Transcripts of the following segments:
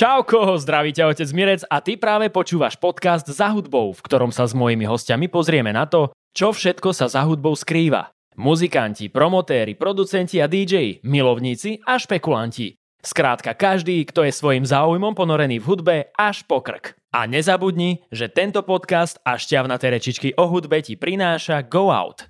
Čauko, zdraví otec Mirec a ty práve počúvaš podcast Za hudbou, v ktorom sa s mojimi hostiami pozrieme na to, čo všetko sa za hudbou skrýva. Muzikanti, promotéri, producenti a DJ, milovníci a špekulanti. Skrátka každý, kto je svojim záujmom ponorený v hudbe až po krk. A nezabudni, že tento podcast a šťavnaté rečičky o hudbe ti prináša Go Out.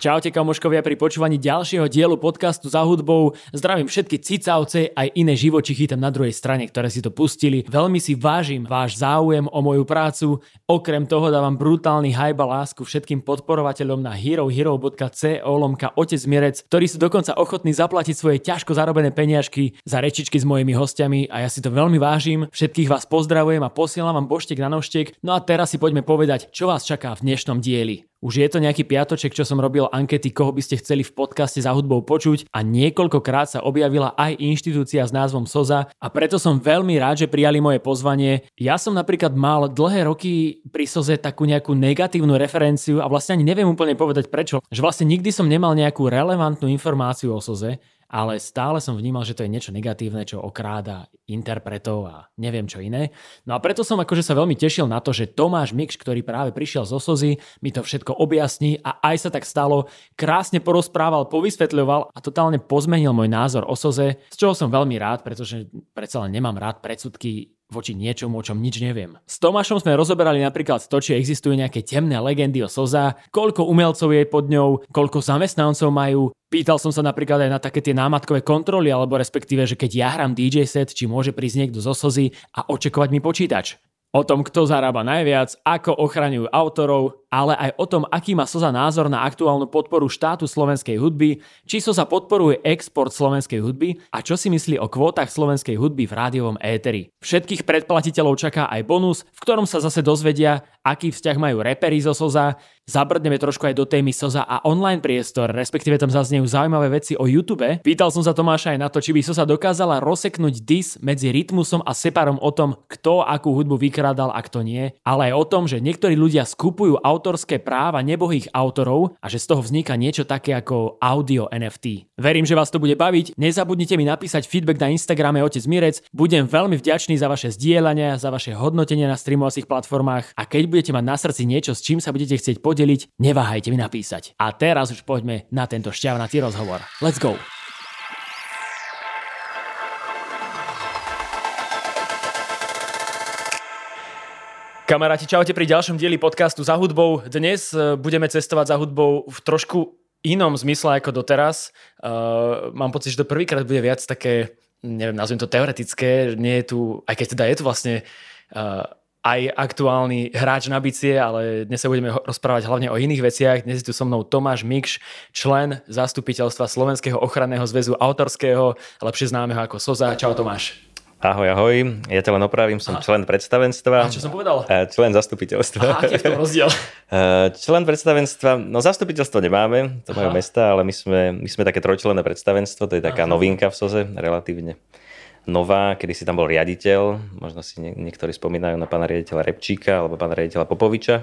Čaute kamoškovia pri počúvaní ďalšieho dielu podcastu za hudbou. Zdravím všetky cicavce aj iné živočichy tam na druhej strane, ktoré si to pustili. Veľmi si vážim váš záujem o moju prácu. Okrem toho dávam brutálny hype a lásku všetkým podporovateľom na herohero.co lomka Otec Mirec, ktorí sú dokonca ochotní zaplatiť svoje ťažko zarobené peniažky za rečičky s mojimi hostiami a ja si to veľmi vážim. Všetkých vás pozdravujem a posielam vám boštek na noštek. No a teraz si poďme povedať, čo vás čaká v dnešnom dieli. Už je to nejaký piatoček, čo som robil ankety, koho by ste chceli v podcaste za hudbou počuť. A niekoľkokrát sa objavila aj inštitúcia s názvom SOZA. A preto som veľmi rád, že prijali moje pozvanie. Ja som napríklad mal dlhé roky pri SOZE takú nejakú negatívnu referenciu a vlastne ani neviem úplne povedať prečo, že vlastne nikdy som nemal nejakú relevantnú informáciu o SOZE ale stále som vnímal, že to je niečo negatívne, čo okráda interpretov a neviem čo iné. No a preto som akože sa veľmi tešil na to, že Tomáš Mikš, ktorý práve prišiel z Osozy, mi to všetko objasní a aj sa tak stalo, krásne porozprával, povysvetľoval a totálne pozmenil môj názor o Soze, z čoho som veľmi rád, pretože predsa len nemám rád predsudky voči niečomu, o čom nič neviem. S Tomášom sme rozoberali napríklad to, či existujú nejaké temné legendy o Soza, koľko umelcov je pod ňou, koľko zamestnancov majú. Pýtal som sa napríklad aj na také tie námatkové kontroly, alebo respektíve, že keď ja hrám DJ set, či môže prísť niekto zo Sozy a očakovať mi počítač. O tom, kto zarába najviac, ako ochraňujú autorov, ale aj o tom, aký má Soza názor na aktuálnu podporu štátu slovenskej hudby, či Soza podporuje export slovenskej hudby a čo si myslí o kvótach slovenskej hudby v rádiovom éteri. Všetkých predplatiteľov čaká aj bonus, v ktorom sa zase dozvedia, aký vzťah majú repery zo Soza, zabrdneme trošku aj do témy Soza a online priestor, respektíve tam zaznejú zaujímavé veci o YouTube. Pýtal som sa Tomáša aj na to, či by Soza dokázala rozseknúť dis medzi Rytmusom a Separom o tom, kto akú hudbu vykrádal a kto nie, ale aj o tom, že niektorí ľudia skupujú autorské práva nebohých autorov a že z toho vzniká niečo také ako audio NFT. Verím, že vás to bude baviť. Nezabudnite mi napísať feedback na Instagrame Otec Mirec. Budem veľmi vďačný za vaše zdieľania, za vaše hodnotenie na streamovacích platformách a keď budete mať na srdci niečo, s čím sa budete chcieť podeliť, neváhajte mi napísať. A teraz už poďme na tento šťavnatý rozhovor. Let's go! Kamaráti, čaute pri ďalšom dieli podcastu Za hudbou. Dnes e, budeme cestovať za hudbou v trošku inom zmysle ako doteraz. Uh, mám pocit, že to prvýkrát bude viac také, neviem, nazviem to teoretické, nie je tu, aj keď teda je tu vlastne uh, aj aktuálny hráč na bicie, ale dnes sa budeme rozprávať hlavne o iných veciach. Dnes je tu so mnou Tomáš Mikš, člen zastupiteľstva Slovenského ochranného zväzu autorského, lepšie známeho ako SOZA. Čau Tomáš. Ahoj, ahoj. Ja ťa len opravím, som Aha. člen predstavenstva. A čo som povedal? E, člen zastupiteľstva. Aha, aký je v tom rozdiel? E, člen predstavenstva, no zastupiteľstvo nemáme, to majú mesta, ale my sme, my sme také trojčlenné predstavenstvo, to je taká Aha. novinka v SOZE, relatívne nová, kedy si tam bol riaditeľ, možno si niektorí spomínajú na pána riaditeľa Repčíka alebo pána riaditeľa Popoviča.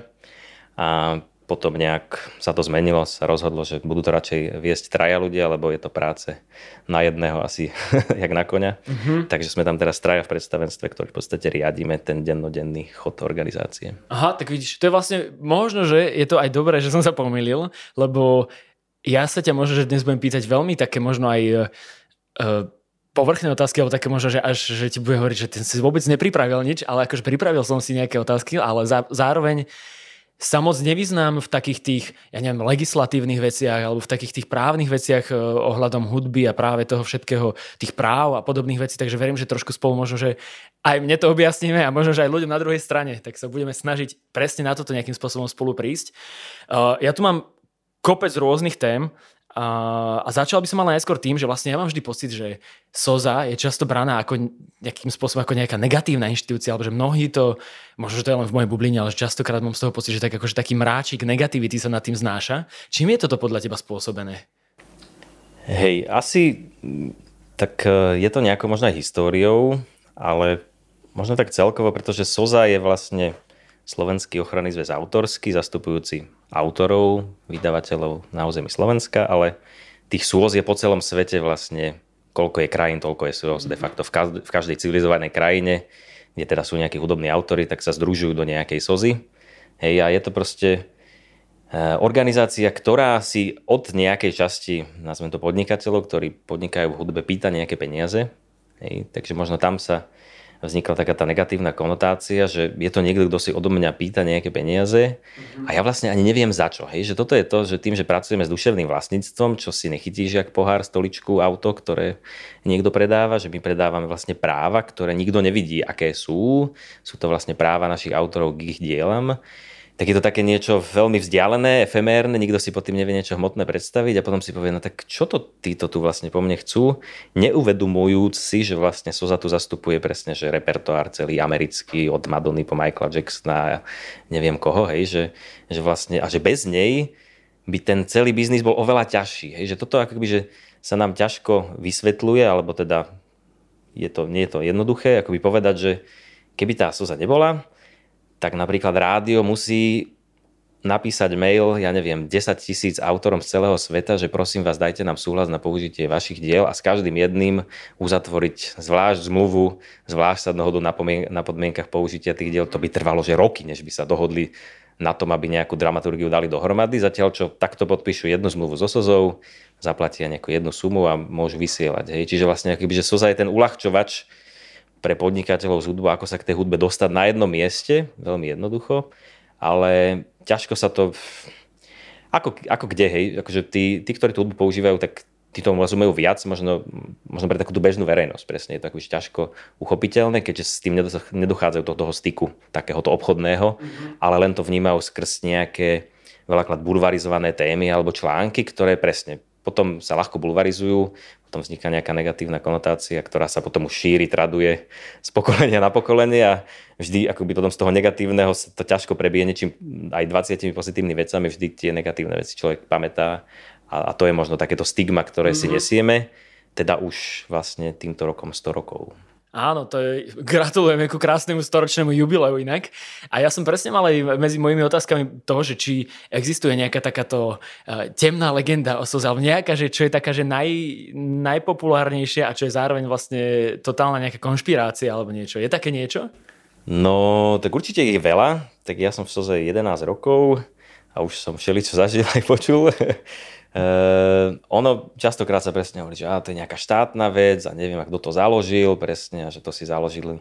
A potom nejak sa to zmenilo, sa rozhodlo, že budú to radšej viesť traja ľudia, lebo je to práce na jedného asi jak na koňa. Uh-huh. Takže sme tam teraz traja v predstavenstve, ktorý v podstate riadíme ten dennodenný chod organizácie. Aha, tak vidíš, to je vlastne možno, že je to aj dobré, že som sa pomýlil, lebo ja sa ťa možno, že dnes budem pýtať veľmi také možno aj uh, povrchné otázky, alebo také možno, že až že ti bude hovoriť, že ten si vôbec nepripravil nič, ale akože pripravil som si nejaké otázky, ale za, zároveň sa moc nevyznám v takých tých, ja neviem, legislatívnych veciach alebo v takých tých právnych veciach eh, ohľadom hudby a práve toho všetkého, tých práv a podobných vecí, takže verím, že trošku spolu možno, že aj mne to objasníme a možno, že aj ľuďom na druhej strane, tak sa budeme snažiť presne na toto nejakým spôsobom spolu prísť. Uh, ja tu mám kopec rôznych tém a, začal by som ale najskôr tým, že vlastne ja mám vždy pocit, že SOZA je často braná ako nejakým spôsobom ako nejaká negatívna inštitúcia, alebo že mnohí to, možno, že to je len v mojej bubline, ale častokrát mám z toho pocit, že tak akože taký mráčik negativity sa nad tým znáša. Čím je toto podľa teba spôsobené? Hej, asi tak e, je to nejako možno aj históriou, ale možno tak celkovo, pretože SOZA je vlastne Slovenský ochranný zväz autorský, zastupujúci autorov, vydavateľov na území Slovenska, ale tých súhoz je po celom svete vlastne koľko je krajín, toľko je SOS de facto v každej, v každej civilizovanej krajine, kde teda sú nejakí hudobní autory, tak sa združujú do nejakej sozy. Hej, a je to proste e, organizácia, ktorá si od nejakej časti, nazvem to podnikateľov, ktorí podnikajú v hudbe, pýta nejaké peniaze. Hej, takže možno tam sa vznikla taká tá negatívna konotácia, že je to niekto, kto si odo mňa pýta nejaké peniaze a ja vlastne ani neviem za čo. Hej? Že toto je to, že tým, že pracujeme s duševným vlastníctvom, čo si nechytíš jak pohár, stoličku, auto, ktoré niekto predáva, že my predávame vlastne práva, ktoré nikto nevidí, aké sú. Sú to vlastne práva našich autorov k ich dielam tak je to také niečo veľmi vzdialené, efemérne, nikto si pod tým nevie niečo hmotné predstaviť a potom si povie, no tak čo to títo tu vlastne po mne chcú, neuvedomujúc si, že vlastne Soza tu zastupuje presne, že repertoár celý americký od Madony po Michaela Jacksona neviem koho, hej, že, že vlastne, a že bez nej by ten celý biznis bol oveľa ťažší, hej, že toto akoby, že sa nám ťažko vysvetľuje, alebo teda je to, nie je to jednoduché, akoby povedať, že keby tá Soza nebola, tak napríklad rádio musí napísať mail, ja neviem, 10 tisíc autorom z celého sveta, že prosím vás, dajte nám súhlas na použitie vašich diel a s každým jedným uzatvoriť zvlášť zmluvu, zvlášť sa dohodu na, podmienkach použitia tých diel. To by trvalo, že roky, než by sa dohodli na tom, aby nejakú dramaturgiu dali dohromady. Zatiaľ, čo takto podpíšu jednu zmluvu so Sozou, zaplatia nejakú jednu sumu a môžu vysielať. Hej. Čiže vlastne, akýby, že Soza je ten uľahčovač pre podnikateľov z hudbu, ako sa k tej hudbe dostať na jednom mieste, veľmi jednoducho, ale ťažko sa to... Ako, ako kde, hej? Akože tí, tí, ktorí tú hudbu používajú, tak tí tomu rozumejú viac, možno, možno pre takú tú bežnú verejnosť. Presne je to akože ťažko uchopiteľné, keďže s tým nedochádzajú do toho styku takéhoto obchodného, mm-hmm. ale len to vnímajú skrz nejaké veľakrát bulvarizované témy alebo články, ktoré presne potom sa ľahko bulvarizujú, potom vzniká nejaká negatívna konotácia, ktorá sa potom už šíri, traduje z pokolenia na pokolenie a vždy akoby potom z toho negatívneho sa to ťažko prebije niečím aj 20 pozitívnymi vecami, vždy tie negatívne veci človek pamätá a, a to je možno takéto stigma, ktoré mm-hmm. si mhm. nesieme, teda už vlastne týmto rokom 100 rokov. Áno, to je, gratulujem ku krásnemu storočnému jubileu inak. A ja som presne mal aj medzi mojimi otázkami to, že či existuje nejaká takáto uh, temná legenda o Soze, alebo nejaká, že čo je taká, že naj, najpopulárnejšia a čo je zároveň vlastne totálna nejaká konšpirácia alebo niečo. Je také niečo? No, tak určite ich veľa. Tak ja som v Soze 11 rokov a už som všeličo zažil aj počul. Uh, ono častokrát sa presne hovorí, že á, to je nejaká štátna vec a neviem, kto to založil presne a že to si založili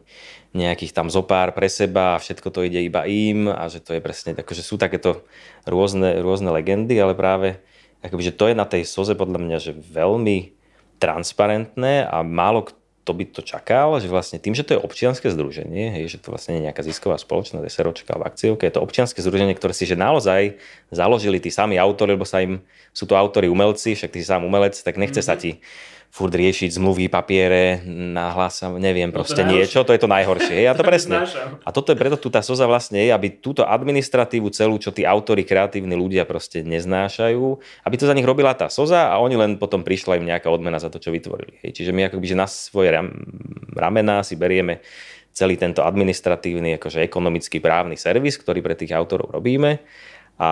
nejakých tam zopár pre seba a všetko to ide iba im a že to je presne, akože sú takéto rôzne, rôzne legendy, ale práve akoby, že to je na tej soze podľa mňa, že veľmi transparentné a málo kto to by to čakal, že vlastne tým, že to je občianske združenie, hej, že to vlastne nie je nejaká zisková spoločnosť, SROčka alebo akciovka, je to občianske združenie, ktoré si že naozaj založili tí sami autori, lebo sa im, sú to autori umelci, však ty si sám umelec, tak nechce mm-hmm. sa ti furt riešiť zmluvy, papiere, nahlas, neviem, no proste to niečo, to je to najhoršie. Ja to presne. A toto je preto tu tá soza vlastne je, aby túto administratívu celú, čo tí autory, kreatívni ľudia proste neznášajú, aby to za nich robila tá soza a oni len potom prišla im nejaká odmena za to, čo vytvorili. Hej. Čiže my akoby, že na svoje ramená si berieme celý tento administratívny, akože ekonomický právny servis, ktorý pre tých autorov robíme a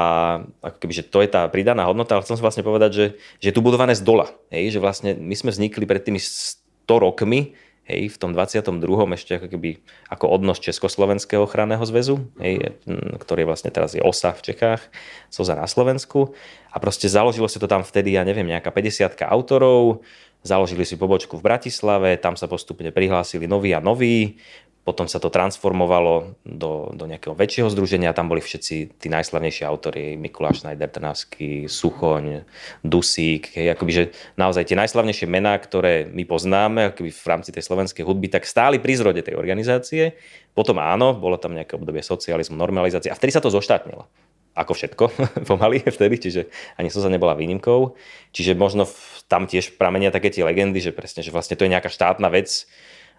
ako keby, že to je tá pridaná hodnota, ale chcem si vlastne povedať, že, že je tu budované z dola. Hej, že vlastne my sme vznikli pred tými 100 rokmi, hej, v tom 22. ešte ako keby ako odnos Československého ochranného zväzu, hej, ktorý vlastne teraz je OSA v Čechách, SOZA na Slovensku. A proste založilo si to tam vtedy, ja neviem, nejaká 50 autorov, založili si pobočku v Bratislave, tam sa postupne prihlásili noví a noví, potom sa to transformovalo do, do nejakého väčšieho združenia, tam boli všetci tí najslavnejší autory, Mikuláš Schneider, Trnavský, Suchoň, Dusík, hej, akoby, že naozaj tie najslavnejšie mená, ktoré my poznáme akoby v rámci tej slovenskej hudby, tak stáli pri zrode tej organizácie. Potom áno, bolo tam nejaké obdobie socializmu, normalizácie a vtedy sa to zoštátnilo ako všetko pomaly vtedy, čiže ani Sosa nebola výnimkou. Čiže možno tam tiež pramenia také tie legendy, že presne, že vlastne to je nejaká štátna vec,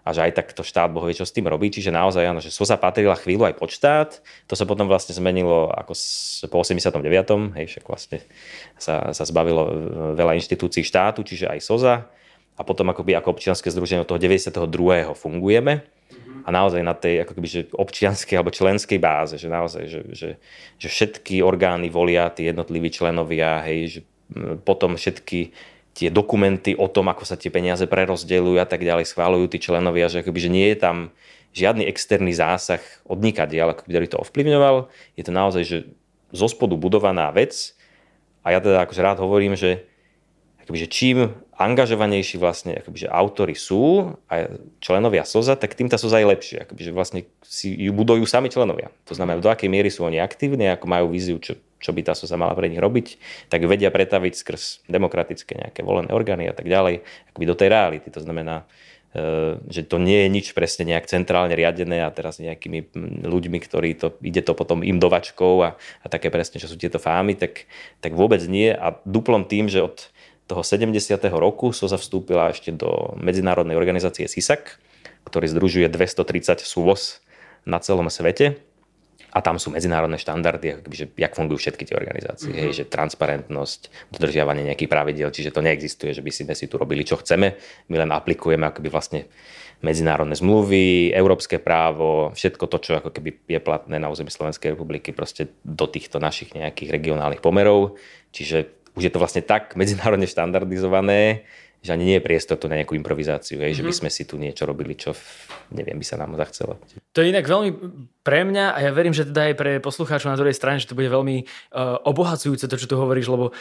a že aj takto štát Boh čo s tým robí. Čiže naozaj áno, že SOSA patrila chvíľu aj pod štát. To sa potom vlastne zmenilo ako po 89. Hej, však vlastne sa, sa zbavilo veľa inštitúcií štátu, čiže aj SOZA. A potom akoby ako občianske združenie od toho 92. fungujeme. A naozaj na tej ako keby, že občianskej alebo členskej báze, že naozaj, že, že, že všetky orgány volia tí jednotliví členovia, hej, že potom všetky tie dokumenty o tom, ako sa tie peniaze prerozdeľujú a tak ďalej, schválujú tí členovia, že, akoby, že nie je tam žiadny externý zásah ale ako by to ovplyvňoval. Je to naozaj, že zo spodu budovaná vec a ja teda akože rád hovorím, že, akoby, že čím angažovanejší vlastne akoby, že autory sú a členovia SOZA, tak tým tá SOZA je lepšie. Akoby, že vlastne si ju budujú sami členovia. To znamená, do akej miery sú oni aktívni, ako majú víziu, čo, čo by tá SOZA mala pre nich robiť, tak vedia pretaviť skrz demokratické nejaké volené orgány a tak ďalej, akoby do tej reality. To znamená, e, že to nie je nič presne nejak centrálne riadené a teraz nejakými ľuďmi, ktorí to, ide to potom im do vačkov a, a také presne, čo sú tieto fámy, tak, tak vôbec nie. A duplom tým, že od toho 70. roku SOZA vstúpila ešte do medzinárodnej organizácie SISAC, ktorý združuje 230 súvoz na celom svete a tam sú medzinárodné štandardy, akoby, že jak fungujú všetky tie organizácie, mm-hmm. hej, že transparentnosť, dodržiavanie nejakých pravidel, čiže to neexistuje, že by si, si tu robili, čo chceme, my len aplikujeme akoby vlastne medzinárodné zmluvy, európske právo, všetko to, čo ako keby je platné na území Slovenskej republiky, proste do týchto našich nejakých regionálnych pomerov. Čiže už je to vlastne tak medzinárodne štandardizované, že ani nie je priestor tu na nejakú improvizáciu, hej, mm-hmm. že by mhm. sme si tu niečo robili, čo neviem, by sa nám zachcelo. To je inak veľmi pre mňa a ja verím, že teda aj pre poslucháčov na druhej strane, že to bude veľmi uh, obohacujúce to, čo tu hovoríš, lebo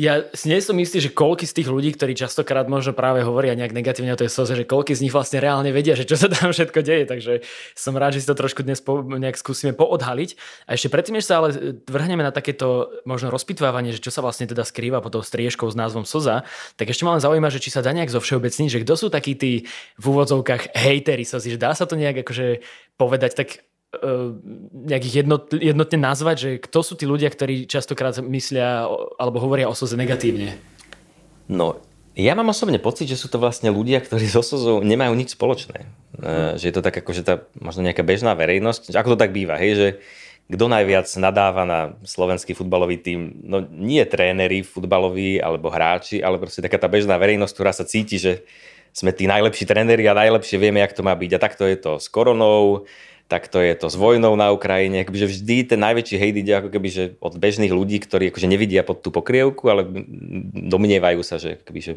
ja nie som istý, že koľky z tých ľudí, ktorí častokrát možno práve hovoria nejak negatívne o tej soze, že koľky z nich vlastne reálne vedia, že čo sa tam všetko deje, takže som rád, že si to trošku dnes po, nejak skúsime poodhaliť. A ešte predtým, než sa ale vrhneme na takéto možno rozpitvávanie, že čo sa vlastne teda skrýva pod tou striežkou s názvom soza, tak ešte ma len zaujíma, že či sa dá nejak zo všeobecní, že kto sú takí tí v úvodzovkách hejteri sozy, že dá sa to nejak akože povedať tak Eh, nejakých jednot, jednotne nazvať, že kto sú tí ľudia, ktorí častokrát myslia alebo hovoria o soze negatívne? No, ja mám osobne pocit, že sú to vlastne ľudia, ktorí so sozou nemajú nič spoločné. Hmm. Že je to tak ako, že tá možno nejaká bežná verejnosť, ako to tak býva, hej, že kto najviac nadáva na slovenský futbalový tým, no nie tréneri futbaloví alebo hráči, ale proste taká tá bežná verejnosť, ktorá sa cíti, že sme tí najlepší tréneri a najlepšie vieme, jak to má byť. A takto je to s koronou, tak to je to s vojnou na Ukrajine, akoby, že vždy ten najväčší hejt ide ako keby, že od bežných ľudí, ktorí akože nevidia pod tú pokrievku, ale domnievajú sa, že, akoby, že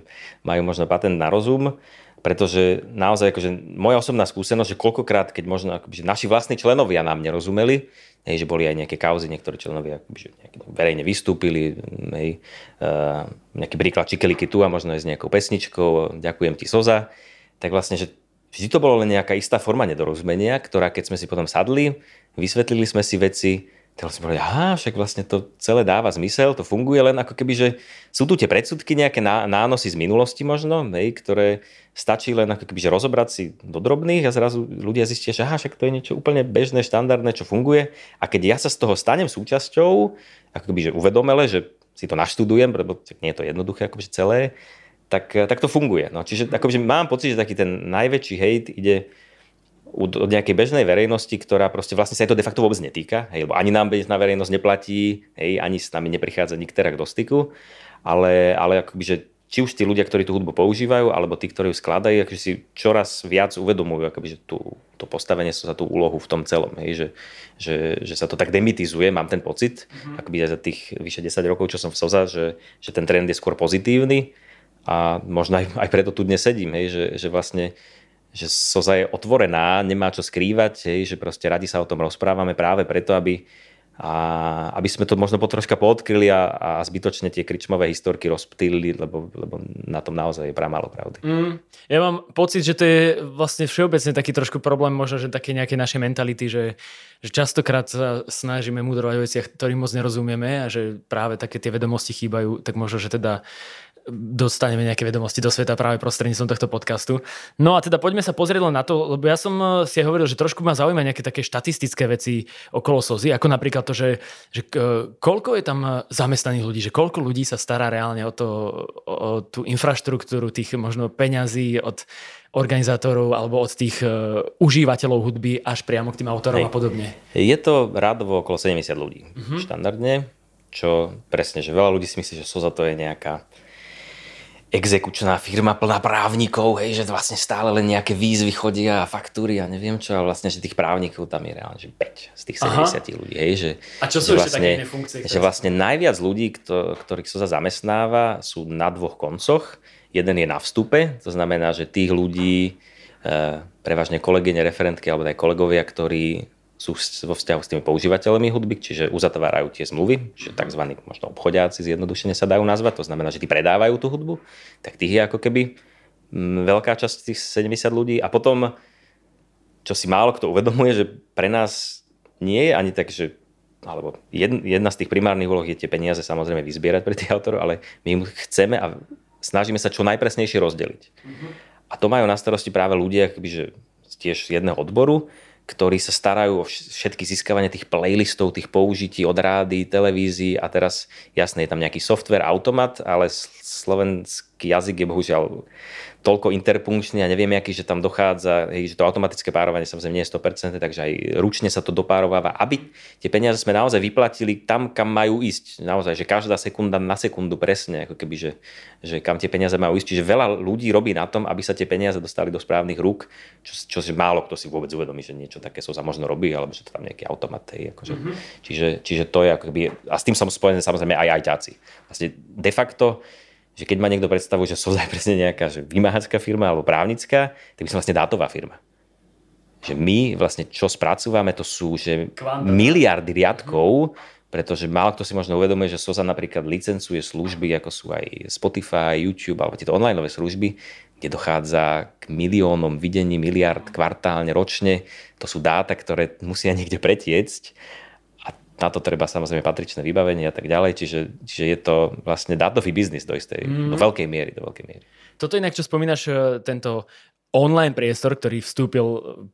majú možno patent na rozum, pretože naozaj akože moja osobná skúsenosť, že koľkokrát, keď možno akoby, že naši vlastní členovia nám nerozumeli, hej, že boli aj nejaké kauzy, niektorí členovia akoby, že verejne vystúpili, hej, uh, nejaký príklad Čikeliky tu a možno aj s nejakou pesničkou, ďakujem ti Soza, tak vlastne, že vždy to bolo len nejaká istá forma nedorozumenia, ktorá keď sme si potom sadli, vysvetlili sme si veci, tak sme povedali, aha, však vlastne to celé dáva zmysel, to funguje len ako keby, že sú tu tie predsudky, nejaké nánosy z minulosti možno, hej, ktoré stačí len ako keby, že rozobrať si do drobných a zrazu ľudia zistia, že aha, však to je niečo úplne bežné, štandardné, čo funguje. A keď ja sa z toho stanem súčasťou, ako keby, že uvedomele, že si to naštudujem, lebo nie je to jednoduché akože celé, tak, eh, tak to funguje. No, čiže akože mám pocit, že taký ten najväčší hejt ide od nejakej bežnej verejnosti, ktorá proste vlastne sa to de facto vôbec netýka, hej, lebo ani nám bežná verejnosť neplatí, hej, ani s nami neprichádza nikterak do styku, ale, ale akoby, že či už tí ľudia, ktorí tú hudbu používajú, alebo tí, ktorí ju skladajú, akože si čoraz viac uvedomujú akoby, že tú, to postavenie sa za tú úlohu v tom celom. Hej, že, že, že, sa to tak demitizuje, mám ten pocit, mm-hmm. akoby aj za tých vyše 10 rokov, čo som v SOZA, že, že ten trend je skôr pozitívny a možno aj, aj preto tu dnes sedím, hej, že, že vlastne že Soza je otvorená, nemá čo skrývať, hej, že proste radi sa o tom rozprávame práve preto, aby, a aby sme to možno potroška poodkryli a, a zbytočne tie kričmové historky rozptýlili, lebo, lebo na tom naozaj je málo pravdy. Mm, ja mám pocit, že to je vlastne všeobecne taký trošku problém, možno, že také nejaké naše mentality, že, že častokrát sa snažíme mudrovať o veciach, ktorým moc nerozumieme a že práve také tie vedomosti chýbajú, tak možno, že teda dostaneme nejaké vedomosti do sveta práve prostredníctvom tohto podcastu. No a teda poďme sa pozrieť len na to, lebo ja som eh, si hovoril, že trošku ma zaujíma nejaké také štatistické veci okolo Sozy, ako napríklad to, že, že eh, koľko je tam eh, zamestnaných ľudí, že koľko ľudí sa stará reálne o, to, o tú infraštruktúru tých možno peňazí od organizátorov alebo od tých užívateľov hudby až priamo k tým autorom Hej. a podobne. Je to rádovo okolo 70 ľudí uh-huh. štandardne, čo presne, že veľa ľudí si myslí, že Soza to je nejaká exekučná firma plná právnikov, hej, že vlastne stále len nejaké výzvy chodia a faktúry a neviem čo, a vlastne, že tých právnikov tam je reálne, že 5 z tých 70 Aha. ľudí. Hej, že, a čo sú že vlastne, také funkcie? Že vlastne najviac ľudí, kto, ktorých sa zamestnáva, sú na dvoch koncoch. Jeden je na vstupe, to znamená, že tých ľudí, e, prevažne kolegyne, referentky alebo aj kolegovia, ktorí sú vo vzťahu s tými používateľmi hudby, čiže uzatvárajú tie zmluvy, že tzv. možno obchodiaci zjednodušene sa dajú nazvať, to znamená, že tí predávajú tú hudbu, tak tých je ako keby mm, veľká časť tých 70 ľudí a potom, čo si málo kto uvedomuje, že pre nás nie je ani tak, že alebo jedna z tých primárnych úloh je tie peniaze samozrejme vyzbierať pre tých autorov, ale my im chceme a snažíme sa čo najpresnejšie rozdeliť. Mm-hmm. A to majú na starosti práve ľudia, akoby, že tiež z jedného odboru, ktorí sa starajú o všetky získavanie tých playlistov, tých použití od rády, televízií a teraz jasne je tam nejaký software, automat, ale slovenský jazyk je bohužiaľ toľko interpunkčný a neviem, aký, že tam dochádza, hej, že to automatické párovanie samozrejme nie je 100%, takže aj ručne sa to dopárováva, aby tie peniaze sme naozaj vyplatili tam, kam majú ísť. Naozaj, že každá sekunda na sekundu presne, ako keby, že, že kam tie peniaze majú ísť. Čiže veľa ľudí robí na tom, aby sa tie peniaze dostali do správnych rúk, čo, čo málo kto si vôbec uvedomí, že niečo také sa možno robí, alebo že to tam nejaký automat. Hej, akože. mm-hmm. čiže, čiže to je ako keby, a s tým som spojený samozrejme aj ajťáci. Vlastne de facto že keď má niekto predstavu, že SOZA je presne nejaká že vymáhacká firma alebo právnická, tak my sme vlastne dátová firma. Že my vlastne čo spracúvame, to sú že miliardy riadkov, pretože málo kto si možno uvedomuje, že SOZA napríklad licencuje služby, ako sú aj Spotify, YouTube alebo tieto online služby, kde dochádza k miliónom videní, miliard kvartálne, ročne. To sú dáta, ktoré musia niekde pretiecť na to treba samozrejme patričné vybavenie a tak ďalej, čiže, čiže je to vlastne dátový biznis do istej, mm. do veľkej miery, do veľkej miery. Toto inak, čo spomínaš, e, tento online priestor, ktorý vstúpil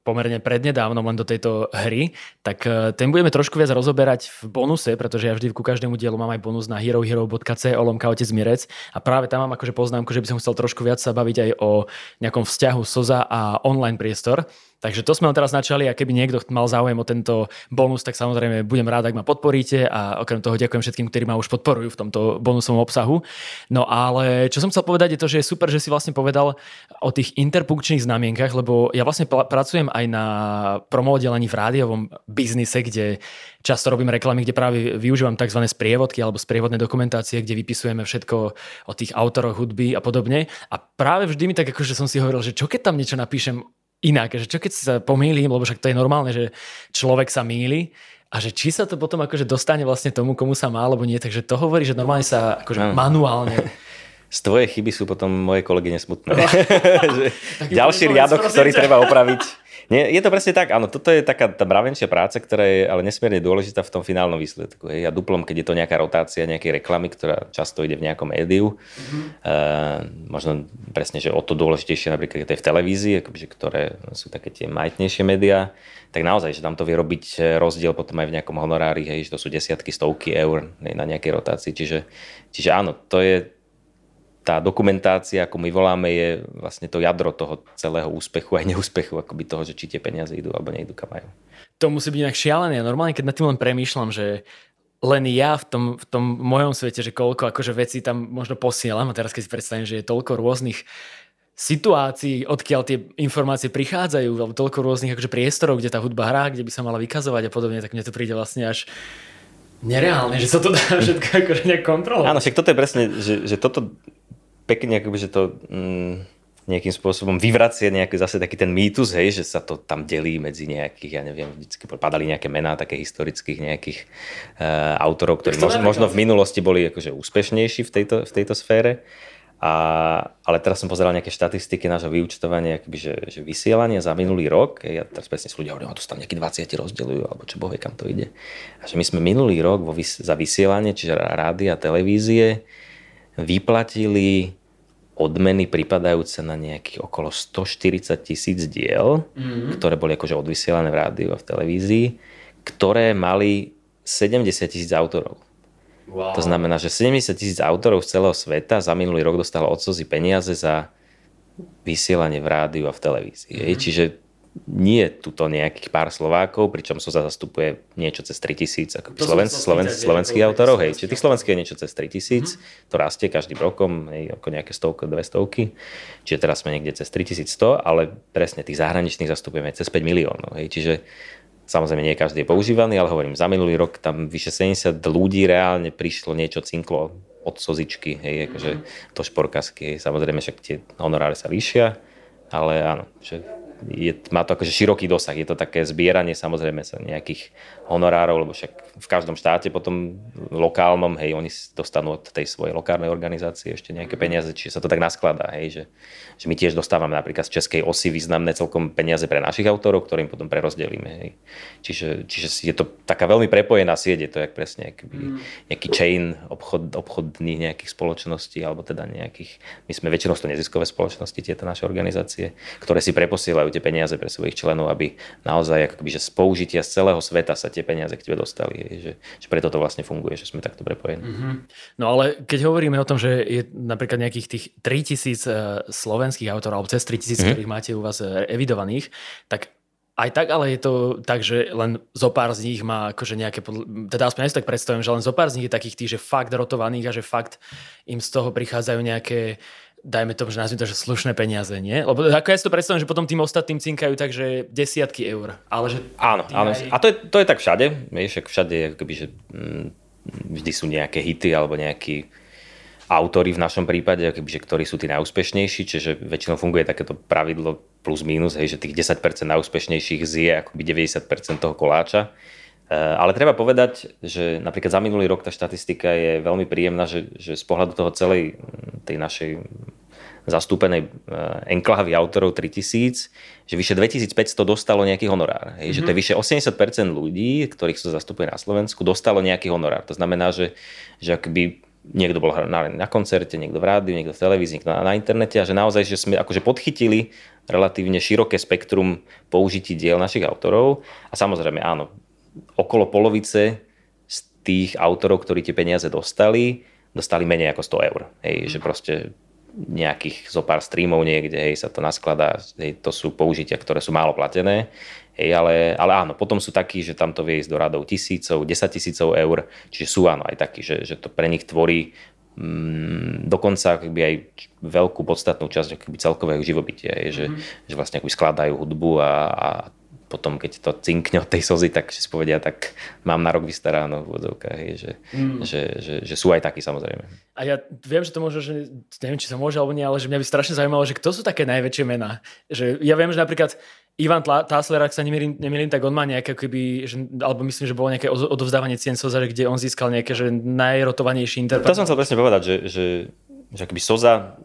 pomerne prednedávnom len do tejto hry, tak e, ten budeme trošku viac rozoberať v bonuse, pretože ja vždy ku každému dielu mám aj bonus na herohero.co lomka otec Mirec a práve tam mám akože poznámku, že by som chcel trošku viac sa baviť aj o nejakom vzťahu SOZA a online priestor. Takže to sme ho teraz načali a keby niekto mal záujem o tento bonus, tak samozrejme budem rád, ak ma podporíte a okrem toho ďakujem všetkým, ktorí ma už podporujú v tomto bonusovom obsahu. No ale čo som chcel povedať je to, že je super, že si vlastne povedal o tých interpunkčných znamienkach, lebo ja vlastne pracujem aj na promodelení v rádiovom biznise, kde často robím reklamy, kde práve využívam tzv. sprievodky alebo sprievodné dokumentácie, kde vypisujeme všetko o tých autoroch hudby a podobne. A práve vždy mi tak akože som si hovoril, že čo keď tam niečo napíšem inak, že čo keď sa pomýlim, lebo však to je normálne, že človek sa mýli a že či sa to potom akože dostane vlastne tomu, komu sa má, alebo nie, takže to hovorí, že normálne sa akože no. manuálne z tvojej chyby sú potom moje kolegy nesmutné. ďalší riadok, ktorý treba opraviť. Nie, je to presne tak, áno, toto je taká tá mravenčia práca, ktorá je ale nesmierne dôležitá v tom finálnom výsledku. Hej. Ja duplom, keď je to nejaká rotácia nejakej reklamy, ktorá často ide v nejakom médiu, mm-hmm. uh, možno presne, že o to dôležitejšie napríklad to je v televízii, akože, ktoré sú také tie majtnejšie médiá, tak naozaj, že tam to vie robiť rozdiel potom aj v nejakom honorári, hej, že to sú desiatky, stovky eur hej, na nejakej rotácii. Čiže, čiže áno, to je, tá dokumentácia, ako my voláme, je vlastne to jadro toho celého úspechu aj neúspechu, akoby toho, že či tie peniaze idú alebo nejdu kam majú. To musí byť inak šialené. Normálne, keď nad tým len premýšľam, že len ja v tom, v tom mojom svete, že koľko akože veci tam možno posielam a teraz keď si predstavím, že je toľko rôznych situácií, odkiaľ tie informácie prichádzajú, alebo toľko rôznych akože priestorov, kde tá hudba hrá, kde by sa mala vykazovať a podobne, tak mne to príde vlastne až nereálne, že sa to dá všetko akože nejak kontrolovať. Áno, však toto je presne, že, že toto pekne, že to mm, nejakým spôsobom vyvracie nejaký zase taký ten mýtus, hej, že sa to tam delí medzi nejakých, ja neviem, vždycky padali nejaké mená také historických nejakých uh, autorov, ktorí možno, možno v minulosti boli akože úspešnejší v tejto, v tejto sfére. A, ale teraz som pozeral nejaké štatistiky nášho vyučtovania, akoby, že, že vysielanie za minulý rok, ja teraz presne s ľudia hovorím, to tam nejakí 20 rozdeľujú, alebo čo bohvie, kam to ide. A že my sme minulý rok vo, za vysielanie, čiže rády a televízie, vyplatili odmeny pripadajúce na nejakých okolo 140 tisíc diel, mm-hmm. ktoré boli akože odvysielané v rádiu a v televízii, ktoré mali 70 tisíc autorov. Wow. To znamená, že 70 tisíc autorov z celého sveta za minulý rok dostalo odsozy peniaze za vysielanie v rádiu a v televízii. Mm-hmm. Čiže nie tuto nejakých pár Slovákov, pričom sa zastupuje niečo cez 3000 ako Sloven, Sloven, slovenských autorov. Hej. Čiže tých slovenských je niečo cez 3000, mm-hmm. to rastie každým rokom, hej, ako nejaké stovky, dve stovky. Čiže teraz sme niekde cez 3100, ale presne tých zahraničných zastupujeme cez 5 miliónov. Hej. Čiže Samozrejme, nie každý je používaný, ale hovorím, za minulý rok tam vyše 70 ľudí reálne prišlo niečo cinklo od sozičky, hej, akože to šporkasky, hej. samozrejme však tie honoráre sa vyššia, ale áno, že je, má to akože široký dosah. Je to také zbieranie samozrejme sa nejakých honorárov, lebo však v každom štáte potom lokálnom, hej, oni dostanú od tej svojej lokálnej organizácie ešte nejaké peniaze, čiže sa to tak naskladá, hej, že, že my tiež dostávame napríklad z Českej osy významné celkom peniaze pre našich autorov, ktorým potom prerozdelíme. Hej. Čiže, čiže je to taká veľmi prepojená sieť, je to jak presne akby, mm. nejaký chain obchod, obchodných nejakých spoločností, alebo teda nejakých, my sme väčšinou to neziskové spoločnosti, tieto naše organizácie, ktoré si preposielajú tie peniaze pre svojich členov, aby naozaj akoby, že z použitia z celého sveta sa tie peniaze k tebe dostali. Že, že preto to vlastne funguje, že sme takto prepojení. Mm-hmm. No ale keď hovoríme o tom, že je napríklad nejakých tých 3000 eh, slovenských autorov, alebo cez 3000, mm-hmm. ktorých máte u vás eh, evidovaných, tak aj tak, ale je to tak, že len zo pár z nich má akože nejaké, teda aspoň ja si tak predstavím, že len zo pár z nich je takých tých, že fakt rotovaných a že fakt im z toho prichádzajú nejaké dajme tomu, že nazvime to, že slušné peniaze, nie? Lebo ako ja si to predstavím, že potom tým ostatným cinkajú takže desiatky eur. Ale že áno, áno. Aj... A to je, to je tak všade. Vieš, všade je akoby, že mm, vždy sú nejaké hity alebo nejakí autory v našom prípade, že ktorí sú tí najúspešnejší, čiže väčšinou funguje takéto pravidlo plus minus, hej, že tých 10% najúspešnejších zje akoby 90% toho koláča. Eh, ale treba povedať, že napríklad za minulý rok tá štatistika je veľmi príjemná, že, že z pohľadu toho celej hm, tej našej zastúpenej eh, enklávy autorov 3000, že vyše 2500 dostalo nejaký honorár. Hej, mm-hmm. Že to je mhm. vyše 80% ľudí, ktorých sa zastupuje na Slovensku, dostalo nejaký honorár. To znamená, že, že akby niekto bol na, na koncerte, niekto v rádiu, niekto v televízii, niekto na, na internete a že naozaj, že sme akože podchytili relatívne široké spektrum použití diel našich autorov a samozrejme áno, okolo polovice z tých autorov, ktorí tie peniaze dostali, dostali menej ako 100 eur. Hej, mm. že proste nejakých zo pár streamov niekde, hej, sa to naskladá, hej, to sú použitia, ktoré sú málo platené, hej, ale, ale áno, potom sú takí, že tam to vie ísť do radov tisícov, 10 tisícov eur, čiže sú áno aj takí, že, že to pre nich tvorí mm, dokonca akoby aj veľkú podstatnú časť akoby celkového živobytia, je, že, mm-hmm. že vlastne akoby skladajú hudbu a, a potom, keď to cinkne od tej slzy, tak si povedia, tak mám na rok vystaráno v úvodzovkách, že, mm. že, že, že, sú aj takí samozrejme. A ja viem, že to môže, že neviem, či sa môže alebo nie, ale že mňa by strašne zaujímalo, že kto sú také najväčšie mená. Že ja viem, že napríklad Ivan Tásler, ak sa nemýlim, nemýlim, tak on má nejaké, keby, že, alebo myslím, že bolo nejaké odovzdávanie cien Soza, kde on získal nejaké že najrotovanejší interpret. To som chcel presne povedať, že, že, že akoby Soza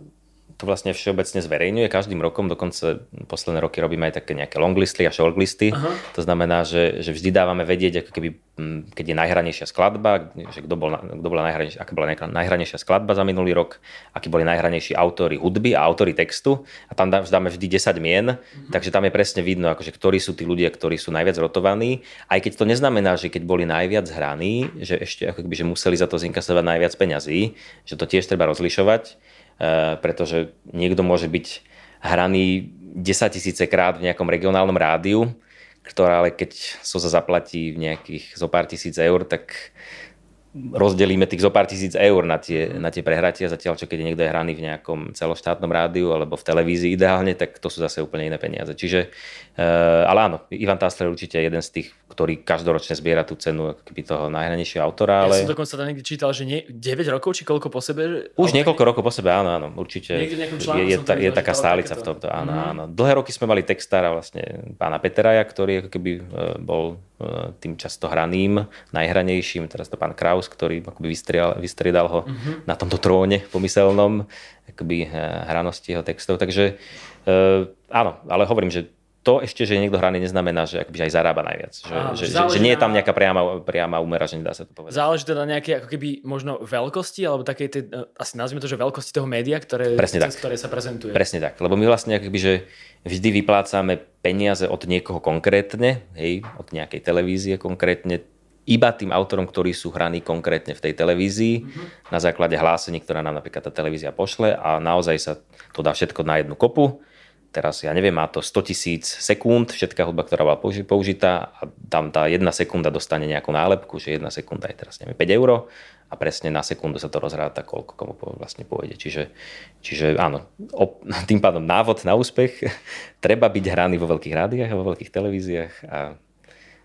to vlastne všeobecne zverejňuje každým rokom, dokonca posledné roky robíme aj také nejaké longlisty a shortlisty. Aha. To znamená, že, že vždy dávame vedieť, ako keby, keď je najhranejšia skladba, že kto, bol, kto bola najhranejšia, aká bola najhranejšia skladba za minulý rok, akí boli najhranejší autory hudby a autory textu a tam dáme vždy 10 mien, uh-huh. takže tam je presne vidno, akože, ktorí sú tí ľudia, ktorí sú najviac rotovaní, aj keď to neznamená, že keď boli najviac hraní, že ešte ako keby, že museli za to zinkasovať najviac peňazí, že to tiež treba rozlišovať pretože niekto môže byť hraný 10 tisíce krát v nejakom regionálnom rádiu, ktorá ale keď sa zaplatí v nejakých zo pár tisíc eur, tak rozdelíme tých zo pár tisíc eur na tie, na tie prehratia, zatiaľ čo keď niekto je hraný v nejakom celoštátnom rádiu alebo v televízii ideálne, tak to sú zase úplne iné peniaze. Čiže, ale áno, Ivan Tásler určite je jeden z tých, ktorý každoročne zbiera tú cenu keby toho najhranejšieho autora. Ale... Ja som dokonca tam niekde čítal, že nie, 9 rokov či koľko po sebe? Už ale... niekoľko rokov po sebe, áno, áno, určite. Je, je, ta, je taká stálica v tomto, áno, mm. áno. Dlhé roky sme mali textára vlastne pána Peteraja, ktorý ako keby e, bol e, tým často hraným, najhranejším, teraz to pán Kraus, ktorý akoby vystriedal, vystriedal ho mm-hmm. na tomto tróne pomyselnom, akoby hranosti jeho textov. Takže áno, ale hovorím, že to ešte, že niekto hraný, neznamená, že akoby aj zarába najviac. Že, Á, že, že, že nie je tam nejaká priama, priama úmera, že nedá sa to povedať. Záleží teda nejaké ako keby možno veľkosti, alebo také tie, e, asi nazvime to, že veľkosti toho média, ktoré, Presne cez tak. ktoré sa prezentuje. Presne tak, lebo my vlastne akoby, že vždy vyplácame peniaze od niekoho konkrétne, hej, od nejakej televízie konkrétne, iba tým autorom, ktorí sú hraní konkrétne v tej televízii, mm-hmm. na základe hlásení, ktorá nám napríklad tá televízia pošle a naozaj sa to dá všetko na jednu kopu teraz, ja neviem, má to 100 tisíc sekúnd, všetká hudba, ktorá bola použitá a tam tá jedna sekunda dostane nejakú nálepku, že jedna sekunda je teraz, neviem, 5 eur a presne na sekundu sa to rozráta, koľko komu vlastne pôjde. Čiže, čiže áno, op, tým pádom návod na úspech, treba byť hraný vo veľkých rádiách a vo veľkých televíziách a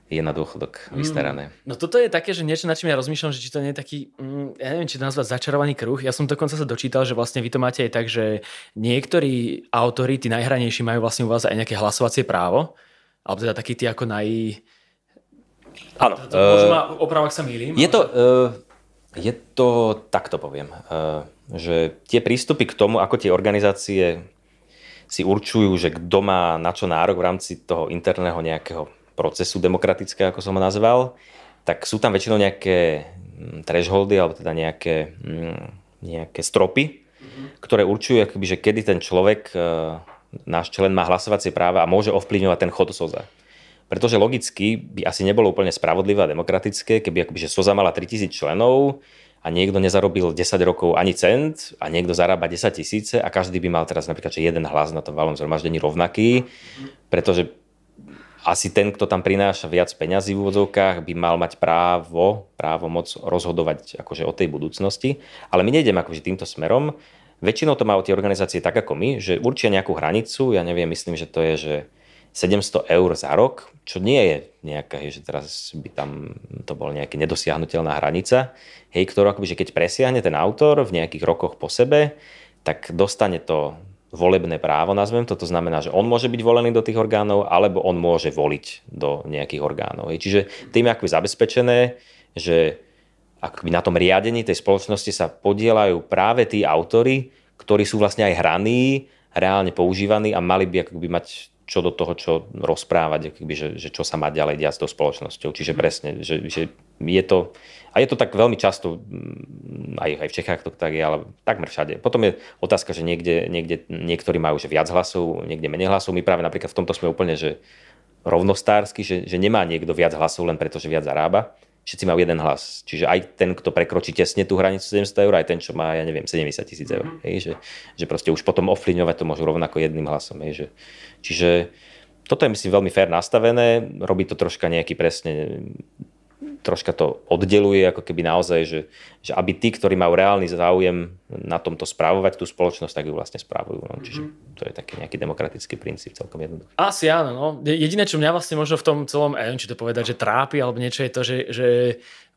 je na dôchodok mm. vystarané. Mm. No toto je také, že niečo, na čím ja rozmýšľam, že či to nie je taký, mm, ja neviem, či to nazvať začarovaný kruh. Ja som dokonca sa dočítal, že vlastne vy to máte aj tak, že niektorí autori, tí najhranejší, majú vlastne u vás aj nejaké hlasovacie právo, alebo teda takí tí ako naj... Áno. Uh, ma oprav, ak sa mýlim. Je to, uh, je to, takto poviem, uh, že tie prístupy k tomu, ako tie organizácie si určujú, že kto má na čo nárok v rámci toho interného nejakého procesu demokratického, ako som ho nazval, tak sú tam väčšinou nejaké mm, thresholdy, alebo teda nejaké, mm, nejaké stropy, mm-hmm. ktoré určujú, akoby, že kedy ten človek, e, náš člen má hlasovacie práva a môže ovplyvňovať ten chod SOZA. Pretože logicky by asi nebolo úplne spravodlivé a demokratické, keby akoby, že SOZA mala 3000 členov a niekto nezarobil 10 rokov ani cent a niekto zarába 10 tisíce a každý by mal teraz napríklad že jeden hlas na tom valom zhromaždení rovnaký, pretože asi ten, kto tam prináša viac peňazí v úvodzovkách, by mal mať právo, právo moc rozhodovať akože o tej budúcnosti. Ale my nejdeme akože týmto smerom. Väčšinou to majú tie organizácie tak ako my, že určia nejakú hranicu, ja neviem, myslím, že to je, že 700 eur za rok, čo nie je nejaká, že teraz by tam to bola nejaká nedosiahnutelná hranica, hej, ktorú akoby, že keď presiahne ten autor v nejakých rokoch po sebe, tak dostane to volebné právo, nazvem to. To znamená, že on môže byť volený do tých orgánov, alebo on môže voliť do nejakých orgánov. Čiže tým je akoby zabezpečené, že akoby na tom riadení tej spoločnosti sa podielajú práve tí autory, ktorí sú vlastne aj hraní, reálne používaní a mali by akoby mať čo do toho, čo rozprávať, akoby, že, že čo sa má ďalej diať s tou spoločnosťou. Čiže presne, že, že je to, a je to tak veľmi často, aj, aj v Čechách to tak je, ale takmer všade. Potom je otázka, že niekde, niekde niektorí majú že viac hlasov, niekde menej hlasov. My práve napríklad v tomto sme úplne že rovnostársky, že, že nemá niekto viac hlasov len preto, že viac zarába. Všetci majú jeden hlas. Čiže aj ten, kto prekročí tesne tú hranicu 700 eur, aj ten, čo má, ja neviem, 70 tisíc eur. Mm-hmm. Hej, že, že proste už potom ovplyvňovať to môžu rovnako jedným hlasom. Hej, že, čiže toto je myslím veľmi fér nastavené, robí to troška nejaký presne troška to oddeluje, ako keby naozaj, že, že aby tí, ktorí majú reálny záujem na tomto správovať tú spoločnosť, tak ju vlastne správujú. No. Čiže mhm. to je taký nejaký demokratický princíp celkom jednoduchý. Asi áno. No. Jediné, čo mňa vlastne možno v tom celom, neviem, či to povedať, že trápi alebo niečo je to, že, že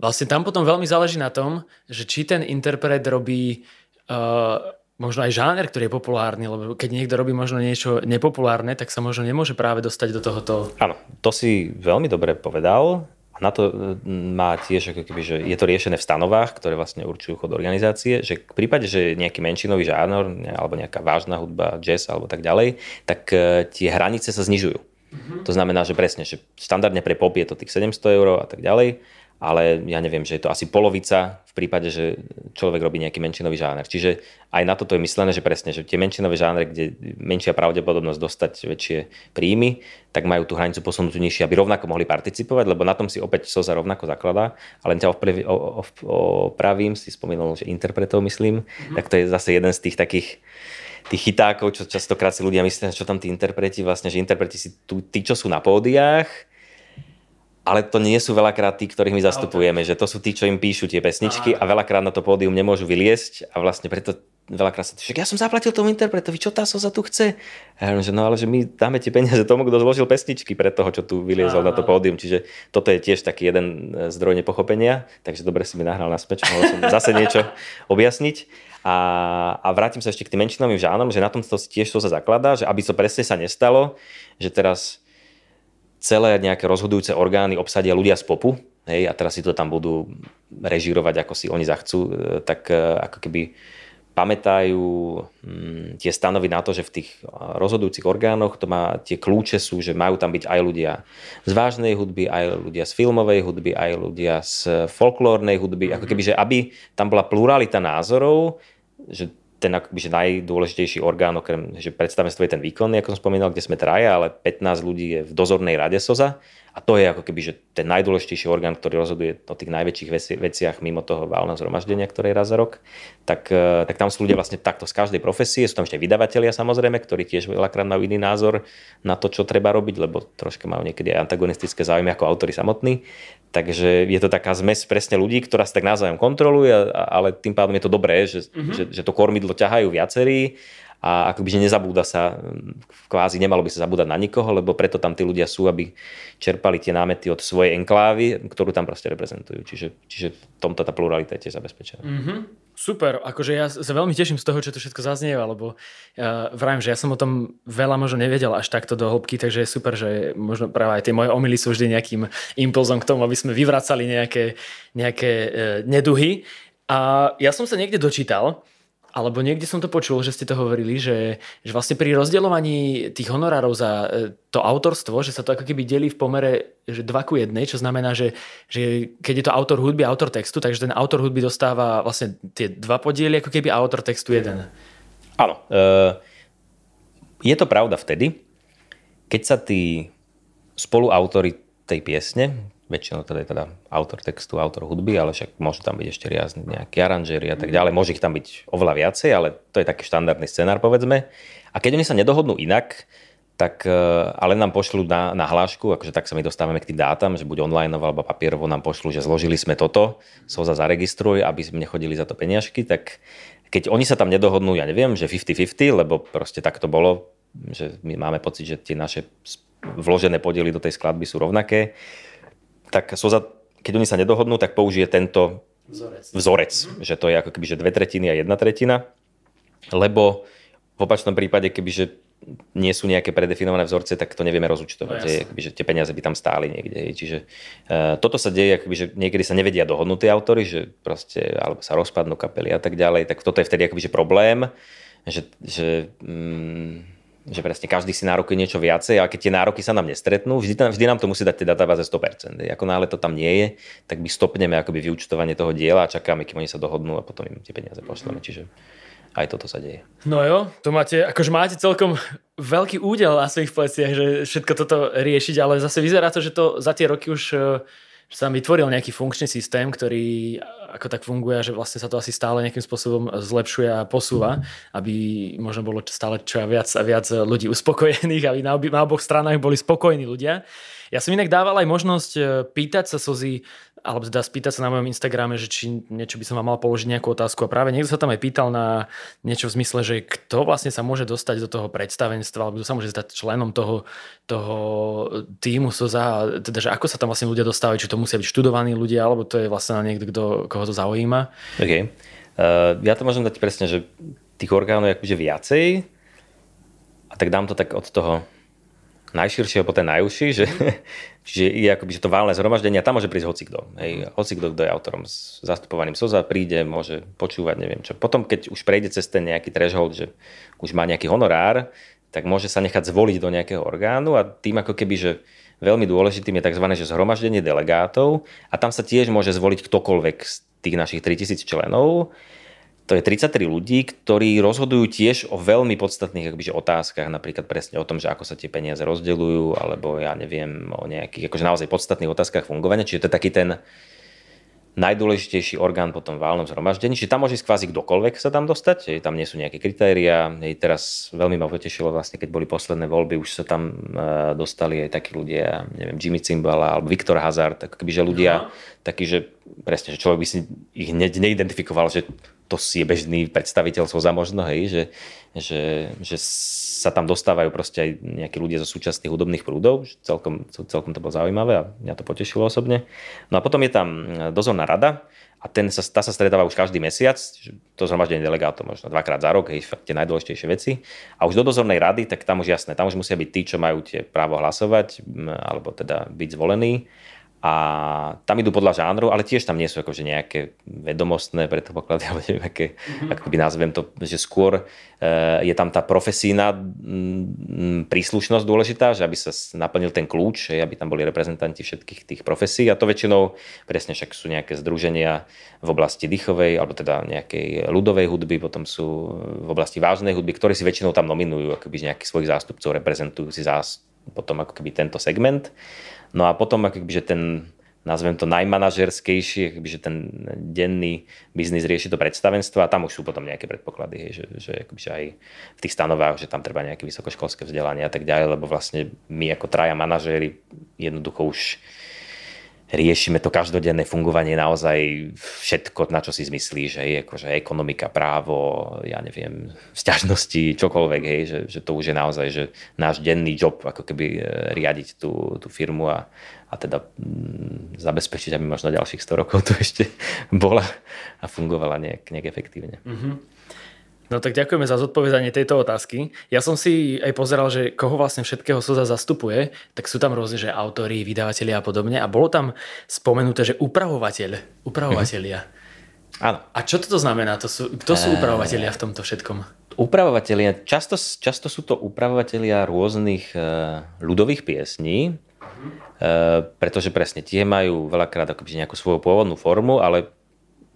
vlastne tam potom veľmi záleží na tom, že či ten interpret robí uh, možno aj žáner, ktorý je populárny, lebo keď niekto robí možno niečo nepopulárne, tak sa možno nemôže práve dostať do tohoto. Áno, to si veľmi dobre povedal na to e, má tiež, ako keby, že je to riešené v stanovách, ktoré vlastne určujú chod organizácie, že v prípade, že nejaký menšinový žánor alebo nejaká vážna hudba, jazz alebo tak ďalej, tak e, tie hranice sa znižujú. Mm-hmm. To znamená, že presne, že štandardne pre pop je to tých 700 eur a tak ďalej ale ja neviem, že je to asi polovica v prípade, že človek robí nejaký menšinový žáner. Čiže aj na toto je myslené, že presne, že tie menšinové žánre, kde menšia pravdepodobnosť dostať väčšie príjmy, tak majú tú hranicu posunutú nižšie, aby rovnako mohli participovať, lebo na tom si opäť SOZA rovnako zakladá. Ale ťa opravím, si spomínal, že interpretov myslím, mm-hmm. tak to je zase jeden z tých takých tých chytákov, čo častokrát si ľudia myslia, čo tam tí interpreti, vlastne, že interpreti si tu, tí, čo sú na pódiách, ale to nie sú veľakrát tí, ktorých my zastupujeme, že to sú tí, čo im píšu tie pesničky a veľakrát na to pódium nemôžu vyliesť a vlastne preto veľakrát sa však ja som zaplatil tomu interpretovi, čo tá soza tu chce? A ja že no ale že my dáme tie peniaze tomu, kto zložil pesničky pre toho, čo tu vyliezol na to pódium, čiže toto je tiež taký jeden e, zdroj nepochopenia, takže dobre si mi nahral na späť, mohol som zase niečo objasniť. A, a vrátim sa ešte k tým menšinovým žánom, že na tom to tiež to sa zakladá, že aby to presne sa nestalo, že teraz celé nejaké rozhodujúce orgány obsadia ľudia z popu, hej, a teraz si to tam budú režírovať, ako si oni zachcú, e, tak e, ako keby pamätajú hm, tie stanovy na to, že v tých e, rozhodujúcich orgánoch to má, tie kľúče sú, že majú tam byť aj ľudia z vážnej hudby, aj ľudia z filmovej hudby, aj ľudia z folklórnej hudby, ako keby, že aby tam bola pluralita názorov, že ten akoby, že najdôležitejší orgán, okrem že predstavenstvo je ten výkonný, ako som spomínal, kde sme traja, ale 15 ľudí je v dozornej rade SOZA. A to je ako keby že ten najdôležitejší orgán, ktorý rozhoduje o tých najväčších veci, veciach mimo toho válneho zhromaždenia, ktoré je raz za rok, tak, e, tak tam sú ľudia vlastne takto z každej profesie, sú tam ešte vydavatelia samozrejme, ktorí tiež veľakrát majú iný názor na to, čo treba robiť, lebo troška majú niekedy aj antagonistické záujmy ako autori samotní. Takže je to taká zmes presne ľudí, ktorá sa tak navzájom kontroluje, ale tým pádom je to dobré, že, mm-hmm. že, že to kormidlo ťahajú viacerí a akoby, že nezabúda sa, kvázi nemalo by sa zabúdať na nikoho, lebo preto tam tí ľudia sú, aby čerpali tie námety od svojej enklávy, ktorú tam proste reprezentujú. Čiže, čiže v tomto tá pluralita je tiež zabezpečená. Mm-hmm. Super, akože ja sa veľmi teším z toho, čo to všetko zaznieva, lebo ja vravím, že ja som o tom veľa možno nevedel až takto do hĺbky, takže je super, že možno práve aj tie moje omily sú vždy nejakým impulzom k tomu, aby sme vyvracali nejaké, nejaké e, neduhy. A ja som sa niekde dočítal, alebo niekde som to počul, že ste to hovorili, že, že vlastne pri rozdeľovaní tých honorárov za e, to autorstvo, že sa to ako keby delí v pomere že 2 ku 1, čo znamená, že, že keď je to autor hudby autor textu, takže ten autor hudby dostáva vlastne tie dva podiely, ako keby autor textu jeden. Áno. E, je to pravda vtedy, keď sa tí spoluautori tej piesne, väčšinou teda je teda autor textu, autor hudby, ale však môžu tam byť ešte riazni nejakí aranžéri a tak ďalej. Môže ich tam byť oveľa viacej, ale to je taký štandardný scenár, povedzme. A keď oni sa nedohodnú inak, tak e, ale nám pošlú na, na hlášku, akože tak sa my dostávame k tým dátam, že buď online alebo papierovo nám pošlú, že zložili sme toto, SOZA zaregistruj, aby sme nechodili za to peniažky, tak keď oni sa tam nedohodnú, ja neviem, že 50-50, lebo proste tak to bolo, že my máme pocit, že tie naše vložené podiely do tej skladby sú rovnaké, tak SOZA, keď oni sa nedohodnú, tak použije tento vzorec, vzorec mm-hmm. že to je ako keby že dve tretiny a jedna tretina, lebo v opačnom prípade, kebyže nie sú nejaké predefinované vzorce, tak to nevieme rozúčtovať. No, je, akoby, že tie peniaze by tam stáli niekde. Čiže uh, toto sa deje, akoby, že niekedy sa nevedia dohodnúť tie autory, že proste, alebo sa rozpadnú kapely a tak ďalej, tak toto je vtedy akoby, že problém, že, že um, že presne každý si nárokuje niečo viacej, ale keď tie nároky sa nám nestretnú, vždy, tam, vždy nám to musí dať tie databáze 100%. Ako náhle to tam nie je, tak my stopneme akoby vyučtovanie toho diela a čakáme, kým oni sa dohodnú a potom im tie peniaze pošleme. Čiže aj toto sa deje. No jo, to máte, akože máte celkom veľký údel na svojich pleciach, že všetko toto riešiť, ale zase vyzerá to, že to za tie roky už že sa vytvoril nejaký funkčný systém, ktorý ako tak funguje, že vlastne sa to asi stále nejakým spôsobom zlepšuje a posúva, aby možno bolo stále čo viac a viac ľudí uspokojených, aby na, obi, na oboch stranách boli spokojní ľudia. Ja som inak dával aj možnosť e, pýtať sa Sozy alebo teda spýtať sa na mojom Instagrame, že či niečo by som vám mal položiť nejakú otázku. A práve niekto sa tam aj pýtal na niečo v zmysle, že kto vlastne sa môže dostať do toho predstavenstva, alebo kto sa môže stať členom toho, toho týmu SOZA, teda, že ako sa tam vlastne ľudia dostávajú, či to musia byť študovaní ľudia, alebo to je vlastne niekto, kto, koho to zaujíma. OK. Uh, ja to môžem dať presne, že tých orgánov je akože viacej, a tak dám to tak od toho najširšieho po ten najúžší, že, čiže je akoby, že to válne zhromaždenie a tam môže prísť hocikto. Hej, hocikto, kto je autorom s zastupovaným SOZA, príde, môže počúvať, neviem čo. Potom, keď už prejde cez ten nejaký threshold, že už má nejaký honorár, tak môže sa nechať zvoliť do nejakého orgánu a tým ako keby, že veľmi dôležitým je tzv. Že zhromaždenie delegátov a tam sa tiež môže zvoliť ktokoľvek z tých našich 3000 členov to je 33 ľudí, ktorí rozhodujú tiež o veľmi podstatných akbyže, otázkach, napríklad presne o tom, že ako sa tie peniaze rozdeľujú, alebo ja neviem, o nejakých akože naozaj podstatných otázkach fungovania. Čiže to je taký ten najdôležitejší orgán po tom válnom zhromaždení. Čiže tam môže ísť kvázi kdokoľvek sa tam dostať, tam nie sú nejaké kritéria. Teraz veľmi ma potešilo vlastne, keď boli posledné voľby, už sa tam e, dostali aj takí ľudia, neviem, Jimmy Cimbala alebo Viktor Hazard, tak keby, že ľudia uh-huh. takí, že presne, že človek by si ich neidentifikoval, že to si je bežný predstaviteľ za možno, hej, že, že, že sa tam dostávajú proste aj nejakí ľudia zo súčasných hudobných prúdov, celkom, celkom to bolo zaujímavé a mňa to potešilo osobne. No a potom je tam dozorná rada a ten sa, tá sa stretáva už každý mesiac, to zhromaždenie delegátov možno dvakrát za rok, hej, tie najdôležitejšie veci. A už do dozornej rady, tak tam už jasné, tam už musia byť tí, čo majú tie právo hlasovať, alebo teda byť zvolení a tam idú podľa žánru, ale tiež tam nie sú akože nejaké vedomostné predpoklady, alebo neviem, aké, mm-hmm. ako by nazvem to, že skôr e, je tam tá profesína m, príslušnosť dôležitá, že aby sa naplnil ten kľúč, aby tam boli reprezentanti všetkých tých profesí a to väčšinou presne však sú nejaké združenia v oblasti dýchovej alebo teda nejakej ľudovej hudby, potom sú v oblasti vážnej hudby, ktorí si väčšinou tam nominujú akoby nejakých svojich zástupcov, reprezentujú si zás, potom ako keby tento segment. No a potom akoby, že ten nazvem to najmanažerskejší, že ten denný biznis rieši to predstavenstvo a tam už sú potom nejaké predpoklady, hej, že, že, že aj v tých stanovách, že tam treba nejaké vysokoškolské vzdelanie a tak ďalej, lebo vlastne my ako traja manažéri jednoducho už riešime to každodenné fungovanie naozaj všetko, na čo si zmyslíš, hej, akože ekonomika, právo, ja neviem, vzťažnosti, čokoľvek, hej, že, že to už je naozaj že náš denný job, ako keby e, riadiť tú, tú firmu a, a teda mm, zabezpečiť, aby možno ďalších 100 rokov tu ešte bola a fungovala nejak, nejak efektívne. Mm-hmm. No tak ďakujeme za zodpovedanie tejto otázky. Ja som si aj pozeral, že koho vlastne všetkého SOZA zastupuje, tak sú tam rôzne, že autori, vydavatelia a podobne. A bolo tam spomenuté, že upravovateľ, upravovatelia. Mm-hmm. Áno. A čo toto znamená? To sú, kto sú upravovatelia v tomto všetkom? Upravovatelia, často, často sú to upravovatelia rôznych uh, ľudových piesní, uh, pretože presne tie majú veľakrát akoby nejakú svoju pôvodnú formu, ale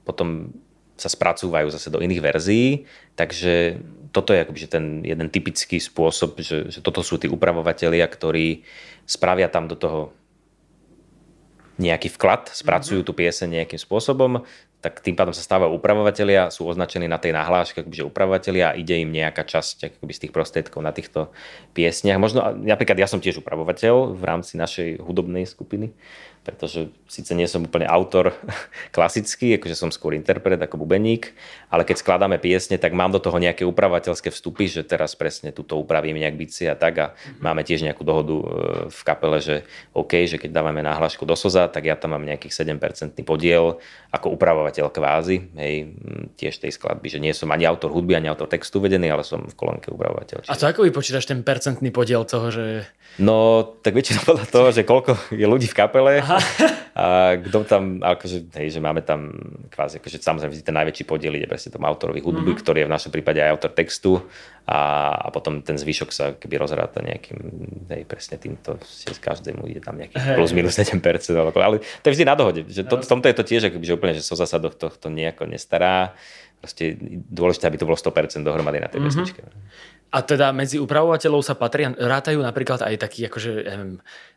potom sa spracúvajú zase do iných verzií, takže toto je akoby, že ten jeden typický spôsob, že, že toto sú tí upravovatelia, ktorí spravia tam do toho nejaký vklad, spracujú tú pieseň nejakým spôsobom, tak tým pádom sa stávajú upravovateľia, sú označení na tej nahláške, že upravovateľia a ide im nejaká časť akoby, z tých prostriedkov na týchto piesniach. Možno, napríklad ja som tiež upravovateľ v rámci našej hudobnej skupiny, pretože síce nie som úplne autor klasický, akože som skôr interpret ako bubeník, ale keď skladáme piesne, tak mám do toho nejaké upravovateľské vstupy, že teraz presne túto upravím nejak bici a tak a mm-hmm. máme tiež nejakú dohodu e, v kapele, že OK, že keď dávame náhlášku do Soza, tak ja tam mám nejakých 7% podiel ako upravovateľ kvázi, hej, tiež tej skladby, že nie som ani autor hudby, ani autor textu vedený, ale som v kolónke upravovateľ. Čiže... A to ako vypočítaš ten percentný podiel toho, že... No, tak väčšinou podľa toho, že koľko je ľudí v kapele, Aha a kto tam, akože, hej, že máme tam kvázi, akože samozrejme ten najväčší podiel ide presne tomu autorovi hudby, mm-hmm. ktorý je v našom prípade aj autor textu a, a potom ten zvyšok sa keby rozráta nejakým, hej, presne týmto, z každému ide tam nejaký hey. plus minus 7%, ale, ale to je vždy na dohode, že to, v tomto je to tiež, akoby, že úplne, že so zasa do tohto nejako nestará, proste dôležité, aby to bolo 100% dohromady na tej mm-hmm. pesničke. A teda medzi upravovateľov sa patria, rátajú napríklad aj takí akože, neviem,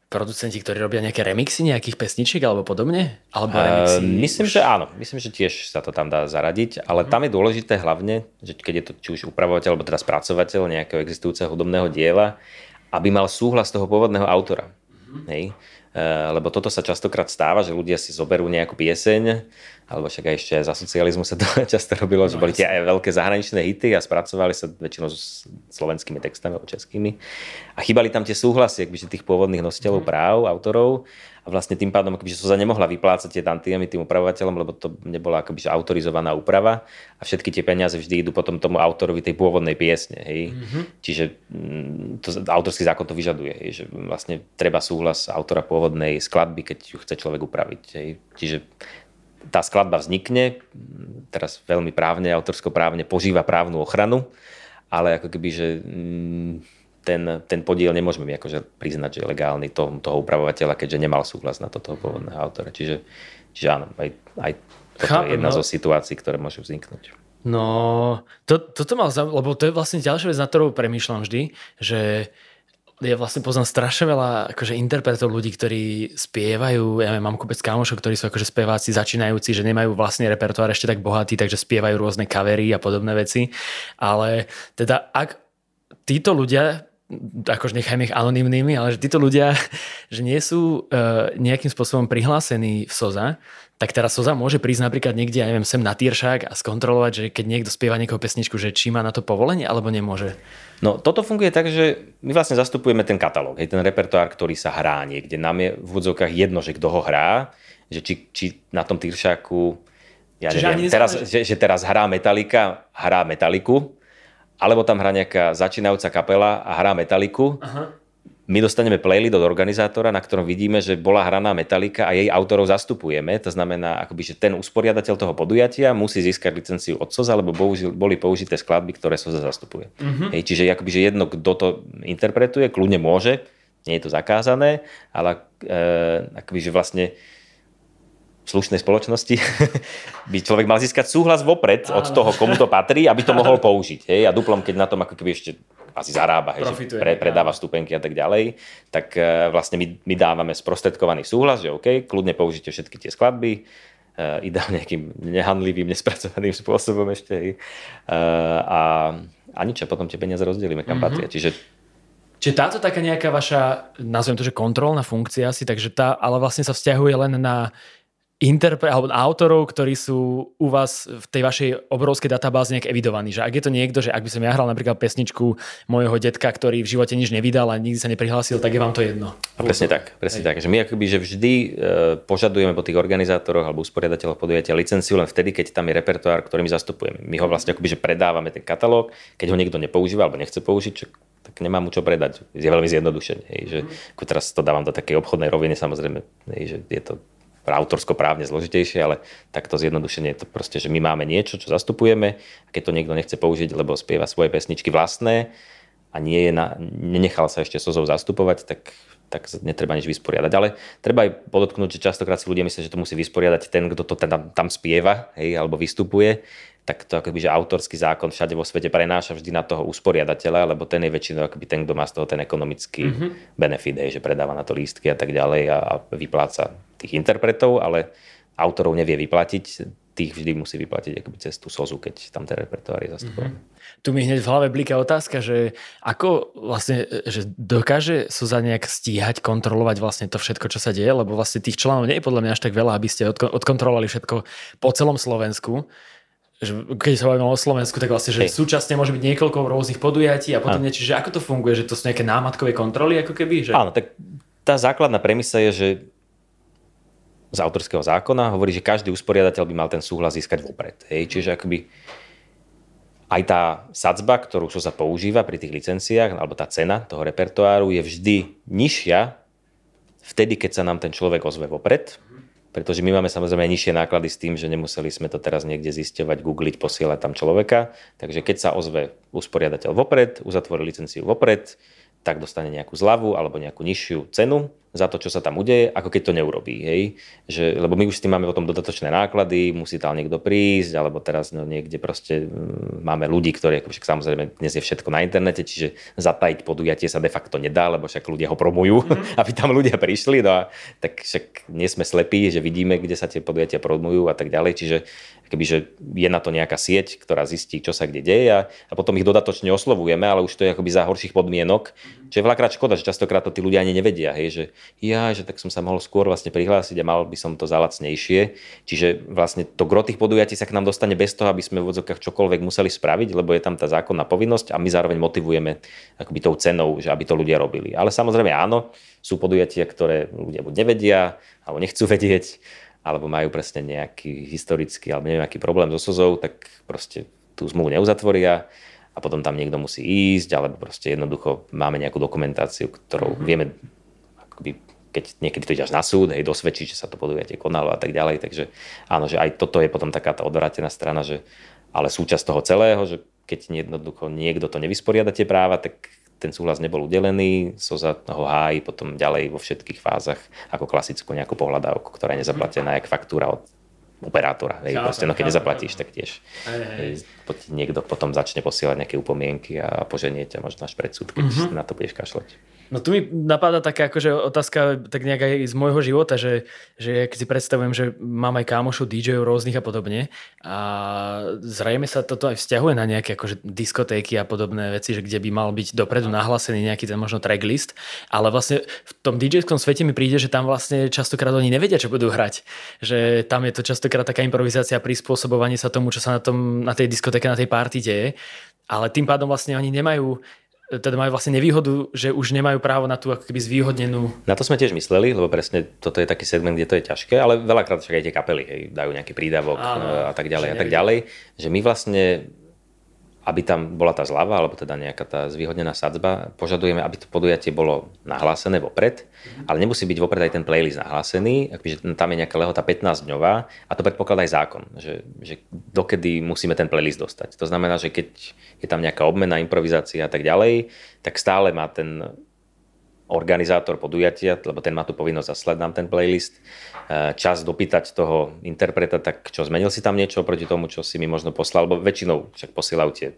producenti, ktorí robia nejaké remixy nejakých pesničiek alebo podobne? Alebo remixy? Uh, myslím, že áno. Myslím, že tiež sa to tam dá zaradiť, ale uh-huh. tam je dôležité hlavne, že keď je to či už upravovateľ alebo teda spracovateľ nejakého existujúceho hudobného diela, aby mal súhlas toho pôvodného autora. Uh-huh. Hej? Uh, lebo toto sa častokrát stáva, že ľudia si zoberú nejakú pieseň, alebo však aj ešte za socializmu sa to často robilo, no, že boli tie aj veľké zahraničné hity a spracovali sa väčšinou s slovenskými textami alebo českými. A chýbali tam tie súhlasy akbyže tých pôvodných nositeľov mm. práv, autorov a vlastne tým pádom akoby, sa nemohla vyplácať tie tantiemy tým upravovateľom, lebo to nebola akoby, autorizovaná úprava a všetky tie peniaze vždy idú potom tomu autorovi tej pôvodnej piesne. Hej. Mm-hmm. Čiže mm, to, autorský zákon to vyžaduje, hej, že vlastne treba súhlas autora pôvodnej skladby, keď ju chce človek upraviť. Hej. Čiže tá skladba vznikne, teraz veľmi právne, autorskoprávne, požíva právnu ochranu, ale ako keby, že mm, ten, ten podiel nemôžeme my akože priznať, že je legálny toho, toho upravovateľa, keďže nemal súhlas na to toho pôvodného autora. Čiže, čiže áno, aj, aj toto Chápem, je jedna no. zo situácií, ktoré môžu vzniknúť. No, to, toto mal, lebo to je vlastne ďalšia vec, na ktorú premýšľam vždy, že ja vlastne poznám strašne veľa akože interpretov ľudí, ktorí spievajú, ja mám kopec kamošov, ktorí sú akože speváci začínajúci, že nemajú vlastný repertoár ešte tak bohatý, takže spievajú rôzne kavery a podobné veci. Ale teda ak títo ľudia akože nechajme ich anonimnými, ale že títo ľudia, že nie sú uh, nejakým spôsobom prihlásení v SOZA, tak teraz SOZA môže prísť napríklad niekde, ja neviem, sem na Tyršák a skontrolovať, že keď niekto spieva niekoho pesničku, že či má na to povolenie, alebo nemôže. No toto funguje tak, že my vlastne zastupujeme ten katalóg, hej, ten repertoár, ktorý sa hrá niekde. Nám je v vodzovkách jedno, že kto ho hrá, že či, či na tom Tyršáku ja Čiže neviem, teraz, že, že teraz hrá Metallica, hrá Metaliku, alebo tam hrá nejaká začínajúca kapela a hrá metaliku. Aha. My dostaneme playlist od organizátora, na ktorom vidíme, že bola hraná metalika a jej autorov zastupujeme. To znamená, akoby, že ten usporiadateľ toho podujatia musí získať licenciu od SOZA, lebo bohužil, boli použité skladby, ktoré SOZA zastupuje. Uh-huh. Hej, čiže akoby, že jedno, kto to interpretuje, kľudne môže, nie je to zakázané, ale e, akoby, že vlastne slušnej spoločnosti by človek mal získať súhlas vopred od toho, komu to patrí, aby to mohol použiť. Hej? A duplom, keď na tom ako keby ešte asi zarába, hej, že pre, predáva stupenky a tak ďalej, tak uh, vlastne my, my dávame sprostredkovaný súhlas, že OK, kľudne použite všetky tie skladby, uh, ideálne nejakým nehandlivým, nespracovaným spôsobom ešte. Hej. Uh, a, a nič, a potom tie peniaze rozdelíme, kam mm-hmm. patria. Čiže Čiže táto taká nejaká vaša, nazvem to, že kontrolná funkcia si, takže tá, ale vlastne sa vzťahuje len na interpre, alebo autorov, ktorí sú u vás v tej vašej obrovskej databáze nejak evidovaní. Že ak je to niekto, že ak by som ja hral napríklad pesničku môjho detka, ktorý v živote nič nevydal a nikdy sa neprihlásil, tak je vám to jedno. A presne tak, presne Hej. tak. Že my akoby, že vždy e, požadujeme po tých organizátoroch alebo usporiadateľoch podujatia licenciu len vtedy, keď tam je repertoár, ktorý my zastupujeme. My ho vlastne akoby, že predávame ten katalóg, keď ho niekto nepoužíva alebo nechce použiť, čo, tak nemám mu čo predať. Je veľmi zjednodušené. Hej, že, mm. teraz to dávam do takej obchodnej roviny, samozrejme, hej, že je to autorsko-právne zložitejšie, ale takto zjednodušenie je to proste, že my máme niečo, čo zastupujeme a keď to niekto nechce použiť, lebo spieva svoje pesničky vlastné a nie je na, nenechal sa ešte sozov zastupovať, tak, tak netreba nič vysporiadať. Ale treba aj podotknúť, že častokrát si ľudia myslia, že to musí vysporiadať ten, kto to tam, tam spieva hej, alebo vystupuje tak to akoby, že autorský zákon všade vo svete prenáša vždy na toho usporiadateľa, lebo ten je väčšinou akoby ten, kto má z toho ten ekonomický mm-hmm. benefit, hej, že predáva na to lístky a tak ďalej a, a vypláca tých interpretov, ale autorov nevie vyplatiť, tých vždy musí vyplatiť akoby cez tú sozu, keď tam ten repertoár je zastupovaný. Mm-hmm. Tu mi hneď v hlave bliká otázka, že ako vlastne, že dokáže Soza nejak stíhať, kontrolovať vlastne to všetko, čo sa deje, lebo vlastne tých členov nie je podľa mňa až tak veľa, aby ste odkontrolovali všetko po celom Slovensku že keď sa bavíme o Slovensku, tak vlastne, že Hej. súčasne môže byť niekoľko rôznych podujatí a potom niečo, že ako to funguje, že to sú nejaké námatkové kontroly ako keby? Že... Áno, tak tá základná premisa je, že z autorského zákona hovorí, že každý usporiadateľ by mal ten súhlas získať vopred. Hej? Čiže akoby aj tá sadzba, ktorú sa používa pri tých licenciách, alebo tá cena toho repertoáru je vždy nižšia vtedy, keď sa nám ten človek ozve vopred, pretože my máme samozrejme nižšie náklady s tým, že nemuseli sme to teraz niekde zisťovať, googliť, posielať tam človeka. Takže keď sa ozve usporiadateľ vopred, uzatvorí licenciu vopred, tak dostane nejakú zľavu alebo nejakú nižšiu cenu za to, čo sa tam udeje, ako keď to neurobí. Hej? Že, lebo my už s tým máme potom dodatočné náklady, musí tam niekto prísť, alebo teraz no, niekde proste mm, máme ľudí, ktorí, ako však samozrejme dnes je všetko na internete, čiže zatajiť podujatie sa de facto nedá, lebo však ľudia ho promujú, mm-hmm. aby tam ľudia prišli, no a tak však nie sme slepí, že vidíme, kde sa tie podujatia promujú a tak ďalej, čiže že je na to nejaká sieť, ktorá zistí, čo sa kde deje a, a potom ich dodatočne oslovujeme, ale už to je akoby za horších podmienok, čo je veľakrát škoda, že častokrát to tí ľudia ani nevedia, hej, že ja, že tak som sa mohol skôr vlastne prihlásiť a mal by som to za lacnejšie. Čiže vlastne to gro tých podujatí sa k nám dostane bez toho, aby sme v odzokách čokoľvek museli spraviť, lebo je tam tá zákonná povinnosť a my zároveň motivujeme akoby tou cenou, že aby to ľudia robili. Ale samozrejme áno, sú podujatia, ktoré ľudia buď nevedia, alebo nechcú vedieť, alebo majú presne nejaký historický alebo neviem aký problém so sozou, tak proste tú zmluvu neuzatvoria a potom tam niekto musí ísť, alebo proste jednoducho máme nejakú dokumentáciu, ktorou mm-hmm. vieme akoby keď niekedy to ide až na súd, hej, dosvedčiť, že sa to podujatie konalo a tak ďalej. Takže áno, že aj toto je potom taká tá odvrátená strana, že ale súčasť toho celého, že keď jednoducho niekto to nevysporiada tie práva, tak ten súhlas nebol udelený, SOZA ho hájí potom ďalej vo všetkých fázach ako klasickú nejakú pohľadávku, ktorá je nezaplatená, jak faktúra od operátora. Hej, proste, no keď nezaplatíš, tak tiež hej. niekto potom začne posielať nejaké upomienky a poženie ťa možno až pred súd, keď mm-hmm. na to budeš kašľať. No tu mi napadá taká akože otázka tak nejak aj z môjho života, že, že keď si predstavujem, že mám aj kámošov, DJov rôznych a podobne a zrejme sa toto aj vzťahuje na nejaké akože diskotéky a podobné veci, že kde by mal byť dopredu nahlásený nejaký ten možno tracklist, ale vlastne v tom DJskom svete mi príde, že tam vlastne častokrát oni nevedia, čo budú hrať. Že tam je to častokrát taká improvizácia, prispôsobovanie sa tomu, čo sa na, tom, na tej diskotéke, na tej party deje ale tým pádom vlastne oni nemajú teda majú vlastne nevýhodu, že už nemajú právo na tú ako keby zvýhodnenú... Na to sme tiež mysleli, lebo presne toto je taký segment, kde to je ťažké, ale veľakrát však aj tie kapely hej, dajú nejaký prídavok Áno, a tak ďalej a tak ďalej, že my vlastne aby tam bola tá zľava, alebo teda nejaká tá zvýhodnená sadzba, požadujeme, aby to podujatie bolo nahlásené vopred, ale nemusí byť vopred aj ten playlist nahlásený, akože tam je nejaká lehota 15-dňová a to predpokladá aj zákon, že, že dokedy musíme ten playlist dostať. To znamená, že keď je tam nejaká obmena, improvizácia a tak ďalej, tak stále má ten organizátor podujatia, lebo ten má tú povinnosť zaslať nám ten playlist, e, čas dopýtať toho interpreta, tak čo, zmenil si tam niečo proti tomu, čo si mi možno poslal, lebo väčšinou však posielajú tie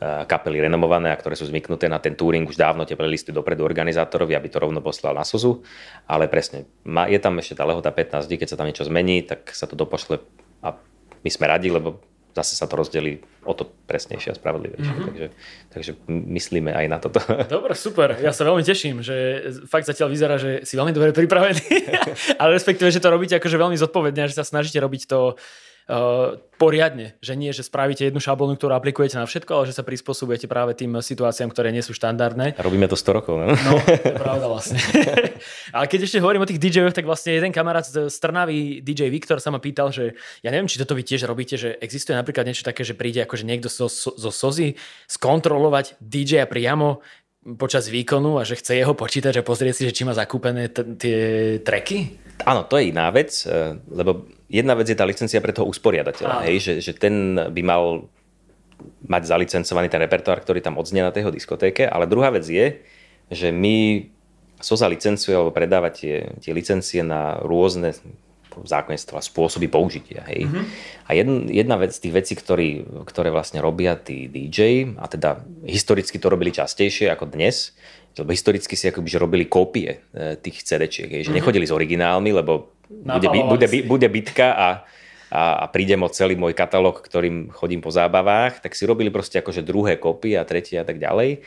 kapely renomované a ktoré sú zvyknuté na ten touring, už dávno tie playlisty dopredu organizátorovi, aby to rovno poslal na Sozu. Ale presne, je tam ešte tá lehota 15 dní, keď sa tam niečo zmení, tak sa to dopošle a my sme radi, lebo zase sa to rozdelí o to presnejšie a spravodlivejšie. Mm-hmm. Takže, takže myslíme aj na toto. Dobre, super. Ja sa veľmi teším, že fakt zatiaľ vyzerá, že si veľmi dobre pripravený. Ale respektíve, že to robíte akože veľmi zodpovedne a že sa snažíte robiť to uh, poriadne. Že nie, že spravíte jednu šablónu, ktorú aplikujete na všetko, ale že sa prispôsobujete práve tým situáciám, ktoré nie sú štandardné. A robíme to 100 rokov, ne? No, to je pravda vlastne. ale keď ešte hovorím o tých DJoch, tak vlastne jeden kamarát z Trnavy, DJ Viktor, sa ma pýtal, že ja neviem, či toto vy tiež robíte, že existuje napríklad niečo také, že príde akože niekto zo, zo Sozy skontrolovať DJ priamo počas výkonu a že chce jeho počítať a pozrieť si, že či má zakúpené t- tie treky? Áno, to je iná vec, e, lebo jedna vec je tá licencia pre toho usporiadateľa, hej, že, že ten by mal mať zalicencovaný ten repertoár, ktorý tam odznie na tej diskotéke, ale druhá vec je, že my SOZA licencuje alebo predáva tie, tie licencie na rôzne zákonstva, spôsoby použitia. Hej. Mm-hmm. A jedna, jedna vec z tých vecí, ktorý, ktoré vlastne robia tí DJ, a teda historicky to robili častejšie ako dnes, lebo historicky si akoby že robili kópie e, tých CD-čiek, že mm-hmm. nechodili s originálmi, lebo bude, bude, bude bitka a, a, a prídem o celý môj katalóg, ktorým chodím po zábavách, tak si robili proste akože druhé kopie a tretie a tak ďalej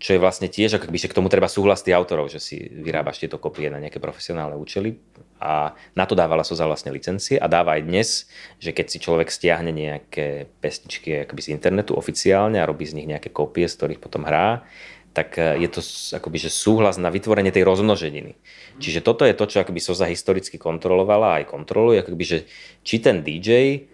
čo je vlastne tiež, ako že k tomu treba súhlas tých autorov, že si vyrábaš tieto kopie na nejaké profesionálne účely. A na to dávala Soza vlastne licencie a dáva aj dnes, že keď si človek stiahne nejaké pesničky akoby z internetu oficiálne a robí z nich nejaké kopie, z ktorých potom hrá, tak e, je to akoby, že súhlas na vytvorenie tej rozmnoženiny. Čiže toto je to, čo akoby Soza historicky kontrolovala a aj kontroluje, akoby, že či ten DJ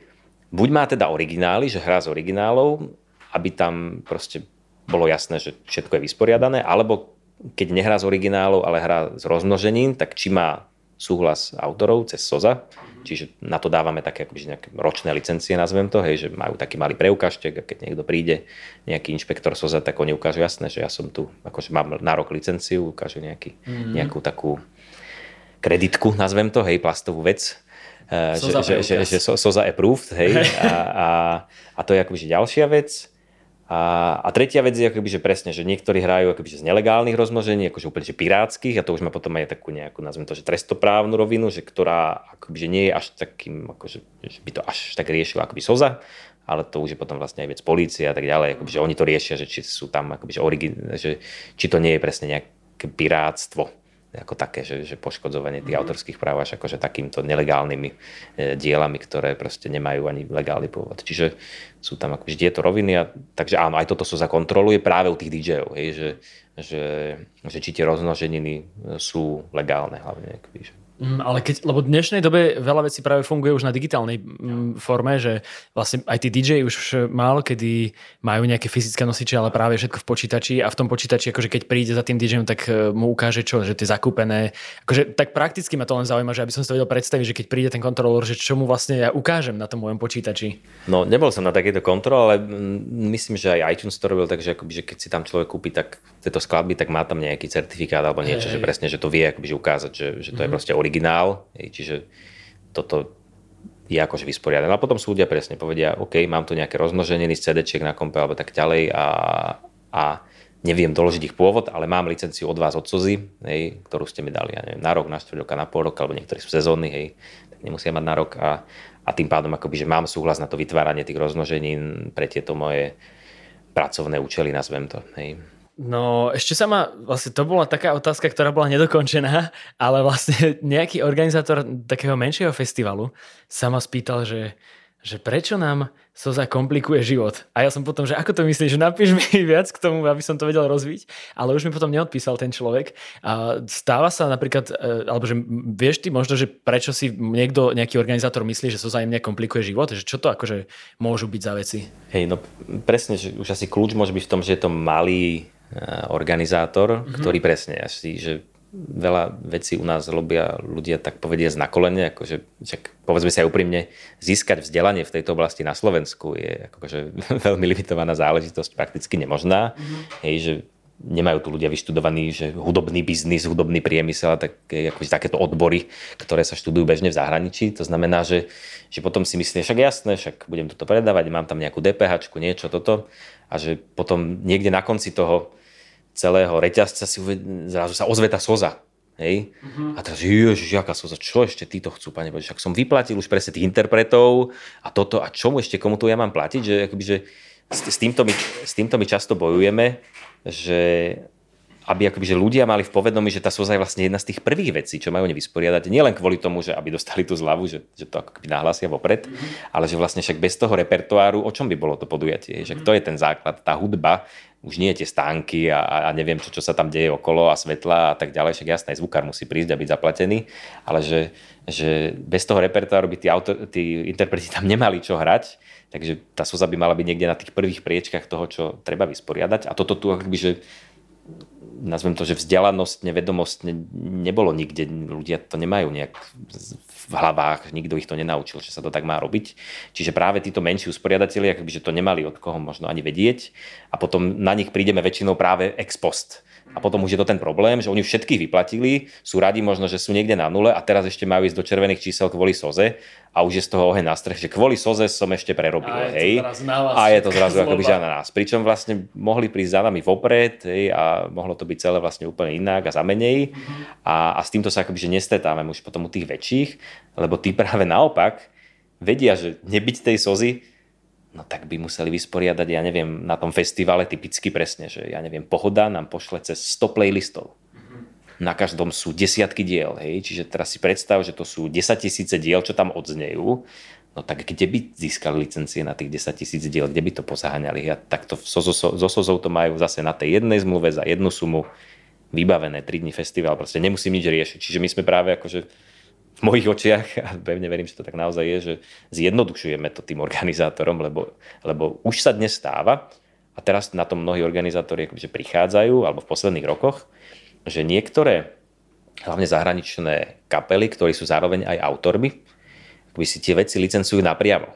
buď má teda originály, že hrá z originálov, aby tam proste bolo jasné, že všetko je vysporiadané, alebo keď nehrá z originálov, ale hrá s rozmnožením, tak či má súhlas autorov cez SOZA, čiže na to dávame také akože nejaké ročné licencie, nazvem to, hej, že majú taký malý preukážtek a keď niekto príde, nejaký inšpektor SOZA, tak oni ukážu jasné, že ja som tu, akože mám na rok licenciu, ukážu nejaký, mm-hmm. nejakú takú kreditku, nazvem to, hej, plastovú vec, eh, že, že, že, že SOZA approved, hej, a, a, a to je akože ďalšia vec. A, a tretia vec je akoby, že presne, že niektorí hrajú akoby, že z nelegálnych rozmnožení, akože úplne že pirátskych a to už má potom aj takú nejakú, nazvem to, že trestoprávnu rovinu, že ktorá akoby, že nie je až takým, akože, že by to až tak riešila akoby SOZA, ale to už je potom vlastne aj vec polície a tak ďalej, akoby, že oni to riešia, že či sú tam, akoby, že, origin, že či to nie je presne nejaké pirátstvo ako také, že, že poškodzovanie tých mm. autorských práv až akože takýmto nelegálnymi e, dielami, ktoré proste nemajú ani legálny pôvod. Čiže sú tam akože tieto roviny a takže áno, aj toto sa zakontroluje práve u tých DJov, hej, že, že, že či tie rozmnoženiny sú legálne hlavne. Akoby, že. Mm, ale keď, lebo v dnešnej dobe veľa vecí práve funguje už na digitálnej mm, forme, že vlastne aj tí DJ už málo kedy majú nejaké fyzické nosiče, ale práve všetko v počítači a v tom počítači, akože keď príde za tým DJom, tak e, mu ukáže čo, že to je zakúpené. Akože, tak prakticky ma to len zaujíma, že aby som si to vedel predstaviť, že keď príde ten kontrolor, že čo mu vlastne ja ukážem na tom mojom počítači. No, nebol som na takejto kontrole, ale myslím, že aj iTunes to robil, takže akoby, že keď si tam človek kúpi tak tieto skladby, tak má tam nejaký certifikát alebo niečo, hey. že presne, že to vie akoby, že ukázať, že, že to mm-hmm. je mhm. proste originál, čiže toto je akože vysporiadané. A potom súdia presne povedia, OK, mám tu nejaké rozmnoženiny z cd na kompe alebo tak ďalej a, a neviem doložiť ich pôvod, ale mám licenciu od vás od Sozy, hej, ktorú ste mi dali ja neviem, na rok, na štvrť roka, na pol roka, alebo niektorí sú sezónny, hej, tak nemusia mať na rok a, a tým pádom akoby, že mám súhlas na to vytváranie tých rozmnoženín pre tieto moje pracovné účely, nazvem to. Hej. No, ešte sa ma, vlastne to bola taká otázka, ktorá bola nedokončená, ale vlastne nejaký organizátor takého menšieho festivalu sa ma spýtal, že, že prečo nám Soza komplikuje život. A ja som potom, že ako to myslíš, napíš mi viac k tomu, aby som to vedel rozviť, ale už mi potom neodpísal ten človek. A stáva sa napríklad, e, alebo že vieš ty možno, že prečo si niekto, nejaký organizátor myslí, že Soza im komplikuje život, že čo to akože môžu byť za veci? Hej, no presne, že už asi kľúč môže byť v tom, že je to malý organizátor, mm-hmm. ktorý presne asi, že veľa vecí u nás robia ľudia tak povedia na kolene, akože čak, povedzme si aj úprimne, získať vzdelanie v tejto oblasti na Slovensku je akože veľmi limitovaná záležitosť, prakticky nemožná. Mm-hmm. Hej, že nemajú tu ľudia vyštudovaný, že hudobný biznis, hudobný priemysel, tak, akože takéto odbory, ktoré sa študujú bežne v zahraničí. To znamená, že, že potom si myslí, však jasné, však budem toto predávať, mám tam nejakú DPH, niečo toto a že potom niekde na konci toho celého reťazca si zrazu sa ozve tá soza. Hej? Uh-huh. A teraz, ježiš, jaká soza, čo ešte títo chcú, pane Bože, však som vyplatil už presne tých interpretov a toto, a čomu ešte, komu tu ja mám platiť, že, akoby, že s, s, týmto my, s týmto my často bojujeme, že aby akoby, že ľudia mali v povedomí, že tá soza je vlastne jedna z tých prvých vecí, čo majú nevysporiadať. Nie len kvôli tomu, že aby dostali tú zľavu, že, že to akoby nahlásia vopred, mm-hmm. ale že vlastne však bez toho repertoáru, o čom by bolo to podujatie? Že to je ten základ, tá hudba, už nie tie stánky a, a neviem, čo, čo sa tam deje okolo a svetla a tak ďalej. Však jasné, zvukár musí prísť a byť zaplatený, ale že, že bez toho repertoáru by tí, autor, tí interpreti tam nemali čo hrať, takže tá soza by mala byť niekde na tých prvých priečkach toho, čo treba vysporiadať. A toto tu akoby, že nazvem to, že vzdelanosť, nevedomosť ne, nebolo nikde. Ľudia to nemajú nejak v hlavách, nikto ich to nenaučil, že sa to tak má robiť. Čiže práve títo menší usporiadatelia, že to nemali od koho možno ani vedieť a potom na nich prídeme väčšinou práve ex post a potom už je to ten problém, že oni všetkých vyplatili, sú radi možno, že sú niekde na nule a teraz ešte majú ísť do červených čísel kvôli soze a už je z toho oheň na strech, že kvôli soze som ešte prerobil. A hej. a je to zrazu akoby že na nás. Pričom vlastne mohli prísť za nami vopred hej, a mohlo to byť celé vlastne úplne inak a za menej. Mm-hmm. A, a s týmto sa akoby že nestretávame už potom u tých väčších, lebo tí práve naopak vedia, že nebyť tej sozy no tak by museli vysporiadať, ja neviem, na tom festivale typicky presne, že ja neviem, Pohoda nám pošle cez 100 playlistov. Na každom sú desiatky diel, hej, čiže teraz si predstav, že to sú 10 tisíce diel, čo tam odznejú, no tak kde by získali licencie na tých 10 tisíc diel, kde by to pozaháňali? A takto so, so, so Sozou to majú zase na tej jednej zmluve za jednu sumu vybavené, 3 dní festival, proste nemusím nič riešiť. Čiže my sme práve akože v mojich očiach, a pevne verím, že to tak naozaj je, že zjednodušujeme to tým organizátorom, lebo, lebo už sa dnes stáva, a teraz na tom mnohí organizátori akože prichádzajú, alebo v posledných rokoch, že niektoré, hlavne zahraničné kapely, ktorí sú zároveň aj autormi, akoby si tie veci licencujú napriamo.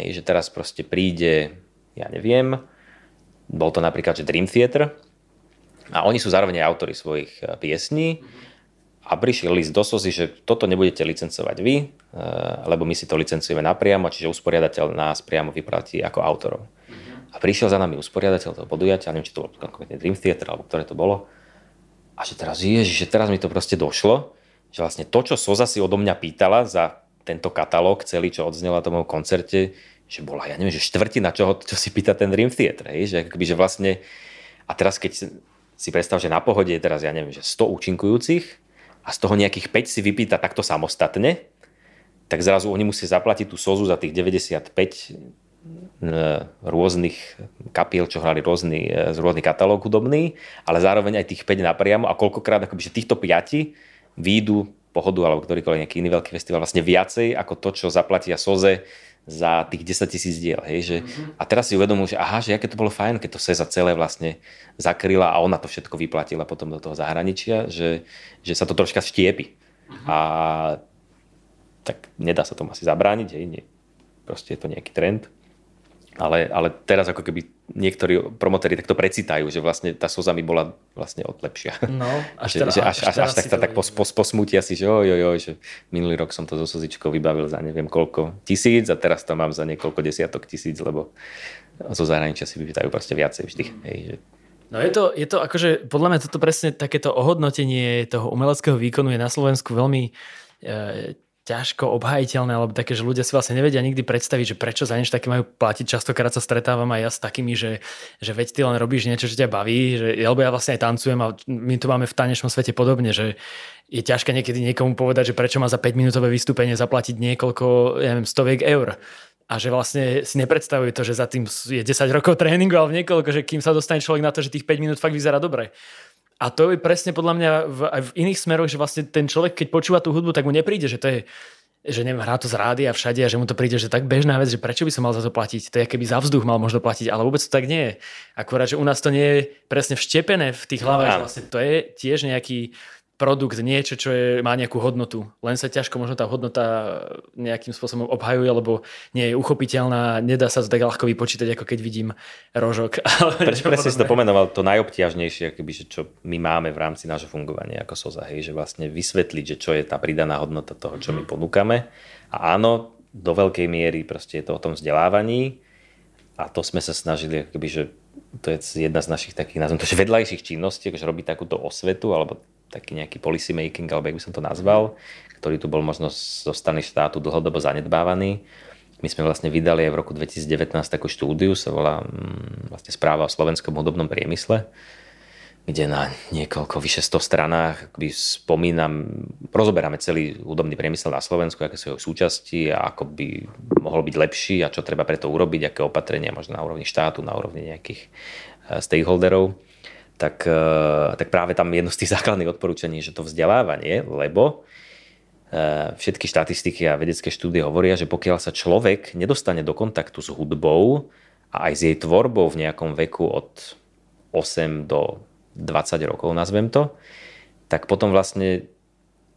Hej, že teraz proste príde, ja neviem, bol to napríklad, že Dream Theater, a oni sú zároveň aj autori svojich eh, piesní, a prišiel list do SOZY, že toto nebudete licencovať vy, e, lebo my si to licencujeme napriamo, čiže usporiadateľ nás priamo vyplatí ako autorov. A prišiel za nami usporiadateľ toho podujatia, neviem, či to bol konkrétne Dream Theater, alebo ktoré to bolo. A že teraz, ježiš, že teraz mi to proste došlo, že vlastne to, čo Soza si odo mňa pýtala za tento katalóg celý, čo odznela na tom koncerte, že bola, ja neviem, že štvrtina, čo, čo si pýta ten Dream Theater, hej? že, akoby, že vlastne, a teraz keď si predstav, že na pohode je teraz, ja neviem, že 100 účinkujúcich, a z toho nejakých 5 si vypýta takto samostatne, tak zrazu oni musia zaplatiť tú sozu za tých 95 e, rôznych kapiel, čo hrali rôzny, e, z rôznych katalóg hudobný, ale zároveň aj tých 5 napriamo a koľkokrát akoby, že týchto 5 výjdu pohodu alebo ktorýkoľvek nejaký iný veľký festival vlastne viacej ako to, čo zaplatia soze za tých 10 tisíc diel. Hej? Že, mm-hmm. A teraz si uvedomujem, že aha, že aké to bolo fajn, keď to SEZA celé vlastne zakryla a ona to všetko vyplatila potom do toho zahraničia, že, že sa to troška štiepi. Mm-hmm. A tak nedá sa tomu asi zabrániť, hej? Nie. proste je to nejaký trend. Ale, ale teraz ako keby niektorí promotéri takto precitajú, že vlastne tá soza mi bola vlastne lepšia. No, až, teda, že, až, až, až, až tak, tak pos, pos, posmutia si, že oj, oj, že minulý rok som to so sozičkou vybavil za neviem koľko tisíc a teraz to mám za niekoľko desiatok tisíc, lebo zo zahraničia si vypýtajú proste viacej vždy. Hej, že... No je to, je to akože, podľa mňa toto presne takéto ohodnotenie toho umeleckého výkonu je na Slovensku veľmi e, ťažko obhajiteľné, alebo také, že ľudia si vlastne nevedia nikdy predstaviť, že prečo za niečo také majú platiť. Častokrát sa stretávam aj ja s takými, že, že veď ty len robíš niečo, čo ťa baví, že, alebo ja vlastne aj tancujem a my to máme v tanečnom svete podobne, že je ťažké niekedy niekomu povedať, že prečo má za 5 minútové vystúpenie zaplatiť niekoľko, ja neviem, stoviek eur a že vlastne si nepredstavuje to, že za tým je 10 rokov tréningu, ale niekoľko, že kým sa dostane človek na to, že tých 5 minút fakt vyzerá dobre. A to je presne podľa mňa v, aj v iných smeroch, že vlastne ten človek, keď počúva tú hudbu, tak mu nepríde, že to je že neviem, hrá to z rády a všade a že mu to príde, že tak bežná vec, že prečo by som mal za to platiť. To je keby za vzduch mal možno platiť, ale vôbec to tak nie je. Akurát, že u nás to nie je presne vštepené v tých hlavách, vlastne to je tiež nejaký produkt, niečo, čo je, má nejakú hodnotu. Len sa ťažko možno tá hodnota nejakým spôsobom obhajuje, lebo nie je uchopiteľná, nedá sa to tak ľahko vypočítať, ako keď vidím rožok. Prečo presne si to pomenoval, to najobťažnejšie, akoby, že čo my máme v rámci nášho fungovania ako SOZA, hej, že vlastne vysvetliť, že čo je tá pridaná hodnota toho, čo my mhm. ponúkame. A áno, do veľkej miery proste je to o tom vzdelávaní a to sme sa snažili, akoby, že to je jedna z našich takých, nazvem to, že vedľajších činností, akože robiť takúto osvetu alebo taký nejaký policy making, alebo jak by som to nazval, ktorý tu bol možno zo strany štátu dlhodobo zanedbávaný. My sme vlastne vydali aj v roku 2019 takú štúdiu, sa volá mm, vlastne správa o slovenskom hudobnom priemysle, kde na niekoľko vyše 100 stranách akoby spomínam, rozoberáme celý hudobný priemysel na Slovensku, aké sú jeho súčasti a ako by mohol byť lepší a čo treba preto urobiť, aké opatrenia možno na úrovni štátu, na úrovni nejakých eh, stakeholderov tak, eh, tak práve tam jedno z tých základných odporúčaní, že to vzdelávanie, lebo eh, všetky štatistiky a vedecké štúdie hovoria, že pokiaľ sa človek nedostane do kontaktu s hudbou a aj s jej tvorbou v nejakom veku od 8 do 20 rokov, nazvem to, tak potom vlastne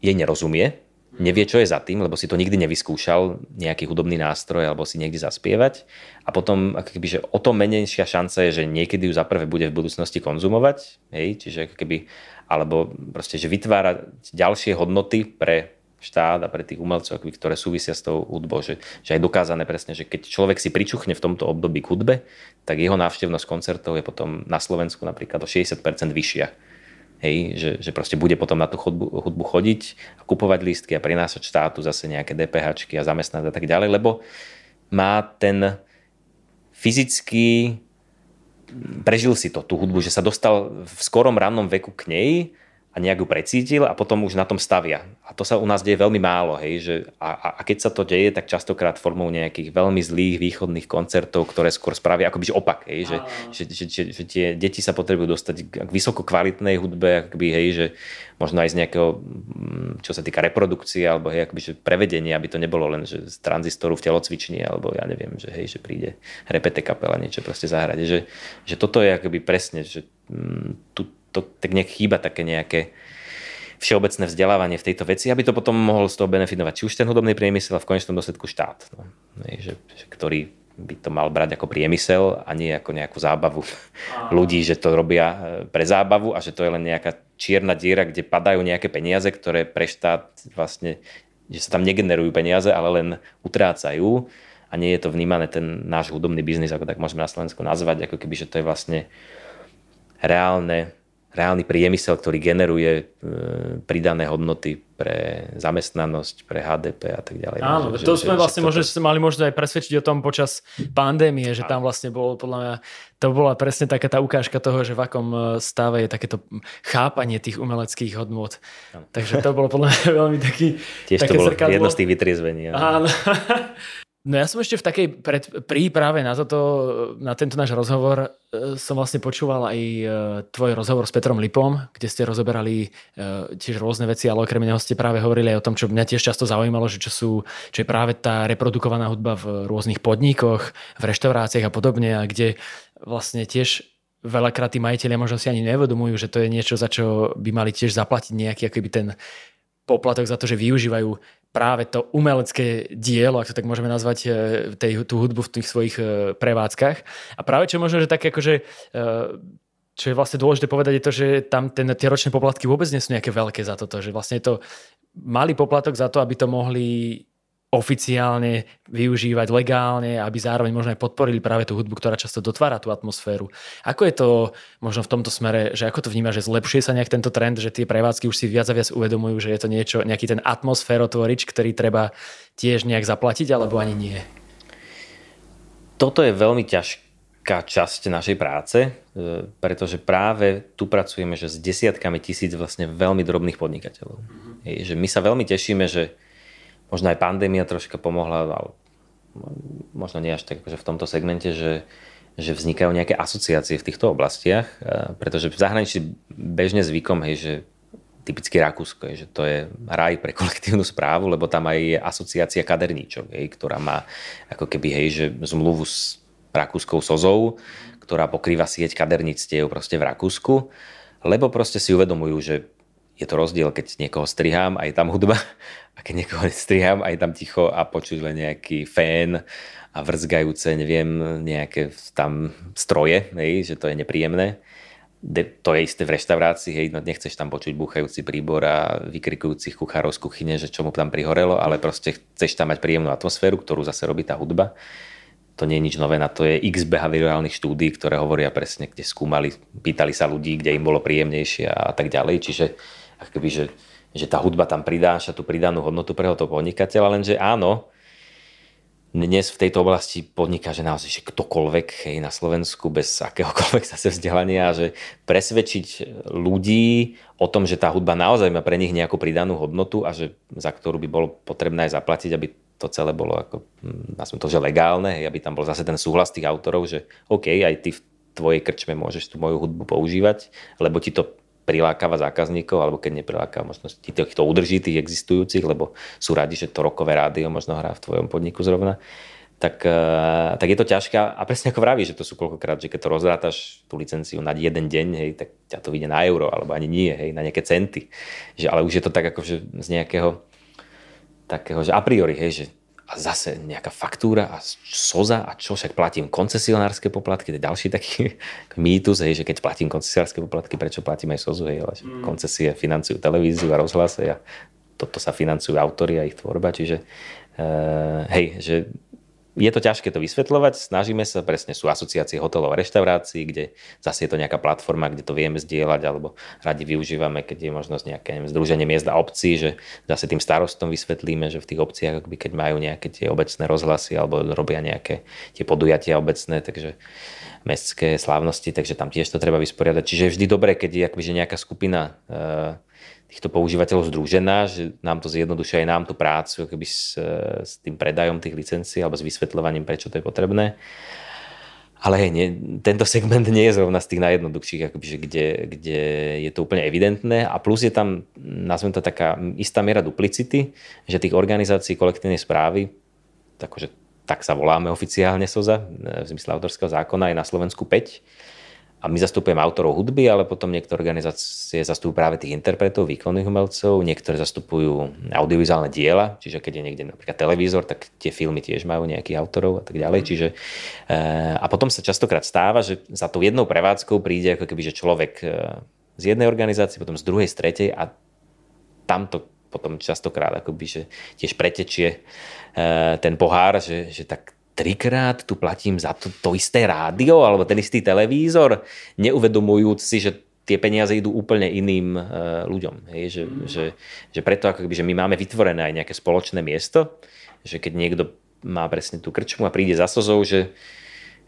jej nerozumie, nevie, čo je za tým, lebo si to nikdy nevyskúšal, nejaký hudobný nástroj alebo si niekde zaspievať. A potom, ako keby, že o to menejšia šanca je, že niekedy ju zaprvé bude v budúcnosti konzumovať, hej, čiže keby, alebo proste, že vytvára ďalšie hodnoty pre štát a pre tých umelcov, akoby, ktoré súvisia s tou hudbou, že, že aj dokázané presne, že keď človek si pričuchne v tomto období k hudbe, tak jeho návštevnosť koncertov je potom na Slovensku napríklad o 60% vyššia hej, že, že proste bude potom na tú hudbu, hudbu chodiť a kupovať lístky a prinášať štátu zase nejaké DPH a zamestnať a tak ďalej, lebo má ten fyzický prežil si to, tú hudbu, že sa dostal v skorom rannom veku k nej a nejak ju precítil a potom už na tom stavia. A to sa u nás deje veľmi málo. Hej, že a, a keď sa to deje, tak častokrát formou nejakých veľmi zlých východných koncertov, ktoré skôr spravia akoby opak. Hej, že, že, že, že, že tie deti sa potrebujú dostať k vysoko kvalitnej hudbe, akoby, hej, že možno aj z nejakého, mm, čo sa týka reprodukcie, alebo hej, akoby, že prevedenie, aby to nebolo len že z tranzistoru v telocvični, alebo ja neviem, že, hej, že príde repete kapela niečo proste zahrať. Že, že toto je akoby presne, že mm, tu, to tak nejak chýba také nejaké všeobecné vzdelávanie v tejto veci, aby to potom mohol z toho benefitovať či už ten hudobný priemysel a v konečnom dôsledku štát, no, že, že, ktorý by to mal brať ako priemysel a nie ako nejakú zábavu ľudí, že to robia e, pre zábavu a že to je len nejaká čierna diera, kde padajú nejaké peniaze, ktoré pre štát vlastne, že sa tam negenerujú peniaze, ale len utrácajú a nie je to vnímané ten náš hudobný biznis, ako tak môžeme na Slovensku nazvať, ako keby, že to je vlastne reálne reálny priemysel, ktorý generuje e, pridané hodnoty pre zamestnanosť, pre HDP a tak ďalej. Áno, že, to že, sme že, vlastne možno, že mali možno aj presvedčiť o tom počas pandémie, že tam vlastne bolo podľa mňa, to bola presne taká tá ukážka toho, že v akom e, stave je takéto chápanie tých umeleckých hodnot. Takže to bolo podľa mňa veľmi taký Tiež také to bolo zrkadlo. jedno z tých vytriezvení. Áno. No ja som ešte v takej pred, príprave na toto, na tento náš rozhovor e, som vlastne počúval aj e, tvoj rozhovor s Petrom Lipom, kde ste rozoberali e, tiež rôzne veci, ale okrem iného ste práve hovorili aj o tom, čo mňa tiež často zaujímalo, že čo, sú, čo je práve tá reprodukovaná hudba v rôznych podnikoch, v reštauráciách a podobne, a kde vlastne tiež veľakrát tí majiteľia možno si ani nevedomujú, že to je niečo, za čo by mali tiež zaplatiť nejaký akoby ten poplatok za to, že využívajú práve to umelecké dielo, ak to tak môžeme nazvať, e, tej, tú hudbu v tých svojich e, prevádzkach. A práve čo možno, že také akože e, čo je vlastne dôležité povedať, je to, že tam ten, tie ročné poplatky vôbec nie sú nejaké veľké za toto, že vlastne je to malý poplatok za to, aby to mohli oficiálne využívať legálne, aby zároveň možno aj podporili práve tú hudbu, ktorá často dotvára tú atmosféru. Ako je to možno v tomto smere, že ako to vníma, že zlepšuje sa nejak tento trend, že tie prevádzky už si viac a viac uvedomujú, že je to niečo, nejaký ten atmosférotvorič, ktorý treba tiež nejak zaplatiť, alebo ani nie? Toto je veľmi ťažká časť našej práce, e, pretože práve tu pracujeme že s desiatkami tisíc vlastne veľmi drobných podnikateľov. Mm-hmm. že my sa veľmi tešíme, že možno aj pandémia troška pomohla, ale možno nie až tak akože v tomto segmente, že, že vznikajú nejaké asociácie v týchto oblastiach, pretože v zahraničí bežne zvykom, hej, že typicky Rakúsko, je, že to je raj pre kolektívnu správu, lebo tam aj je asociácia kaderníčov, hej, ktorá má ako keby hej, že zmluvu s rakúskou sozou, ktorá pokrýva sieť kaderníctiev proste v Rakúsku, lebo proste si uvedomujú, že je to rozdiel, keď niekoho strihám a je tam hudba a keď niekoho strihám a je tam ticho a počuť len nejaký fén a vrzgajúce, neviem, nejaké tam stroje, hej, že to je nepríjemné. De, to je isté v reštaurácii, hej, no nechceš tam počuť búchajúci príbor a vykrikujúcich kuchárov z kuchyne, že čo mu tam prihorelo, ale proste chceš tam mať príjemnú atmosféru, ktorú zase robí tá hudba to nie je nič nové, na to je x behaviorálnych štúdí, ktoré hovoria presne, kde skúmali, pýtali sa ľudí, kde im bolo príjemnejšie a tak ďalej. Čiže akoby, že, že tá hudba tam pridáša tú pridanú hodnotu pre toho podnikateľa, lenže áno, dnes v tejto oblasti podniká, že naozaj že ktokoľvek hej, na Slovensku bez akéhokoľvek zase vzdelania, že presvedčiť ľudí o tom, že tá hudba naozaj má pre nich nejakú pridanú hodnotu a že za ktorú by bolo potrebné aj zaplatiť, aby to celé bolo ako, hm, nazvem to, že legálne, aby tam bol zase ten súhlas tých autorov, že OK, aj ty v tvojej krčme môžeš tú moju hudbu používať, lebo ti to prilákava zákazníkov, alebo keď neprilákava, možno ti to, to udrží tých existujúcich, lebo sú radi, že to rokové rádio možno hrá v tvojom podniku zrovna tak, eh, tak je to ťažké. A presne ako vraví, že to sú koľkokrát, že keď to rozrátaš tú licenciu na jeden deň, hej, tak ťa to vyjde na euro, alebo ani nie, hej, na nejaké centy. Že, ale už je to tak ako že z nejakého takého, že a priori, hej, že a zase nejaká faktúra a soza a čo, však platím koncesionárske poplatky, to je ďalší taký mýtus, hej, že keď platím koncesionárske poplatky, prečo platím aj sozu, hej, ale mm. koncesie financujú televíziu a rozhlase a toto sa financujú autory a ich tvorba, čiže uh, hej, že je to ťažké to vysvetľovať, snažíme sa, presne sú asociácie hotelov a reštaurácií, kde zase je to nejaká platforma, kde to vieme zdieľať, alebo radi využívame, keď je možnosť nejaké neviem, združenie miest a obcí, že zase tým starostom vysvetlíme, že v tých obciach, akoby, keď majú nejaké tie obecné rozhlasy alebo robia nejaké tie podujatia obecné, takže mestské slávnosti, takže tam tiež to treba vysporiadať. Čiže je vždy dobré, keď je akoby, že nejaká skupina uh, týchto používateľov združená, že nám to zjednodušuje aj nám tú prácu keby s, s tým predajom tých licencií alebo s vysvetľovaním, prečo to je potrebné. Ale hej, nie, tento segment nie je zrovna z tých najjednoduchších, akoby, že kde, kde je to úplne evidentné a plus je tam, nazvem to taká istá miera duplicity, že tých organizácií kolektívnej správy, takže tak sa voláme oficiálne SOZA v zmysle autorského zákona, je na Slovensku 5 a my zastupujeme autorov hudby, ale potom niektoré organizácie zastupujú práve tých interpretov, výkonných umelcov, niektoré zastupujú audiovizuálne diela, čiže keď je niekde napríklad televízor, tak tie filmy tiež majú nejakých autorov a tak ďalej. Čiže, e, a potom sa častokrát stáva, že za tou jednou prevádzkou príde ako keby, že človek e, z jednej organizácie, potom z druhej, z tretej a tamto potom častokrát akoby, že tiež pretečie e, ten pohár, že, že tak trikrát tu platím za to, to isté rádio alebo ten istý televízor, neuvedomujúc si, že tie peniaze idú úplne iným uh, ľuďom. Hej? Že, mm. že, že preto ako keby, že my máme vytvorené aj nejaké spoločné miesto, že keď niekto má presne tú krčmu a príde za Sozou, že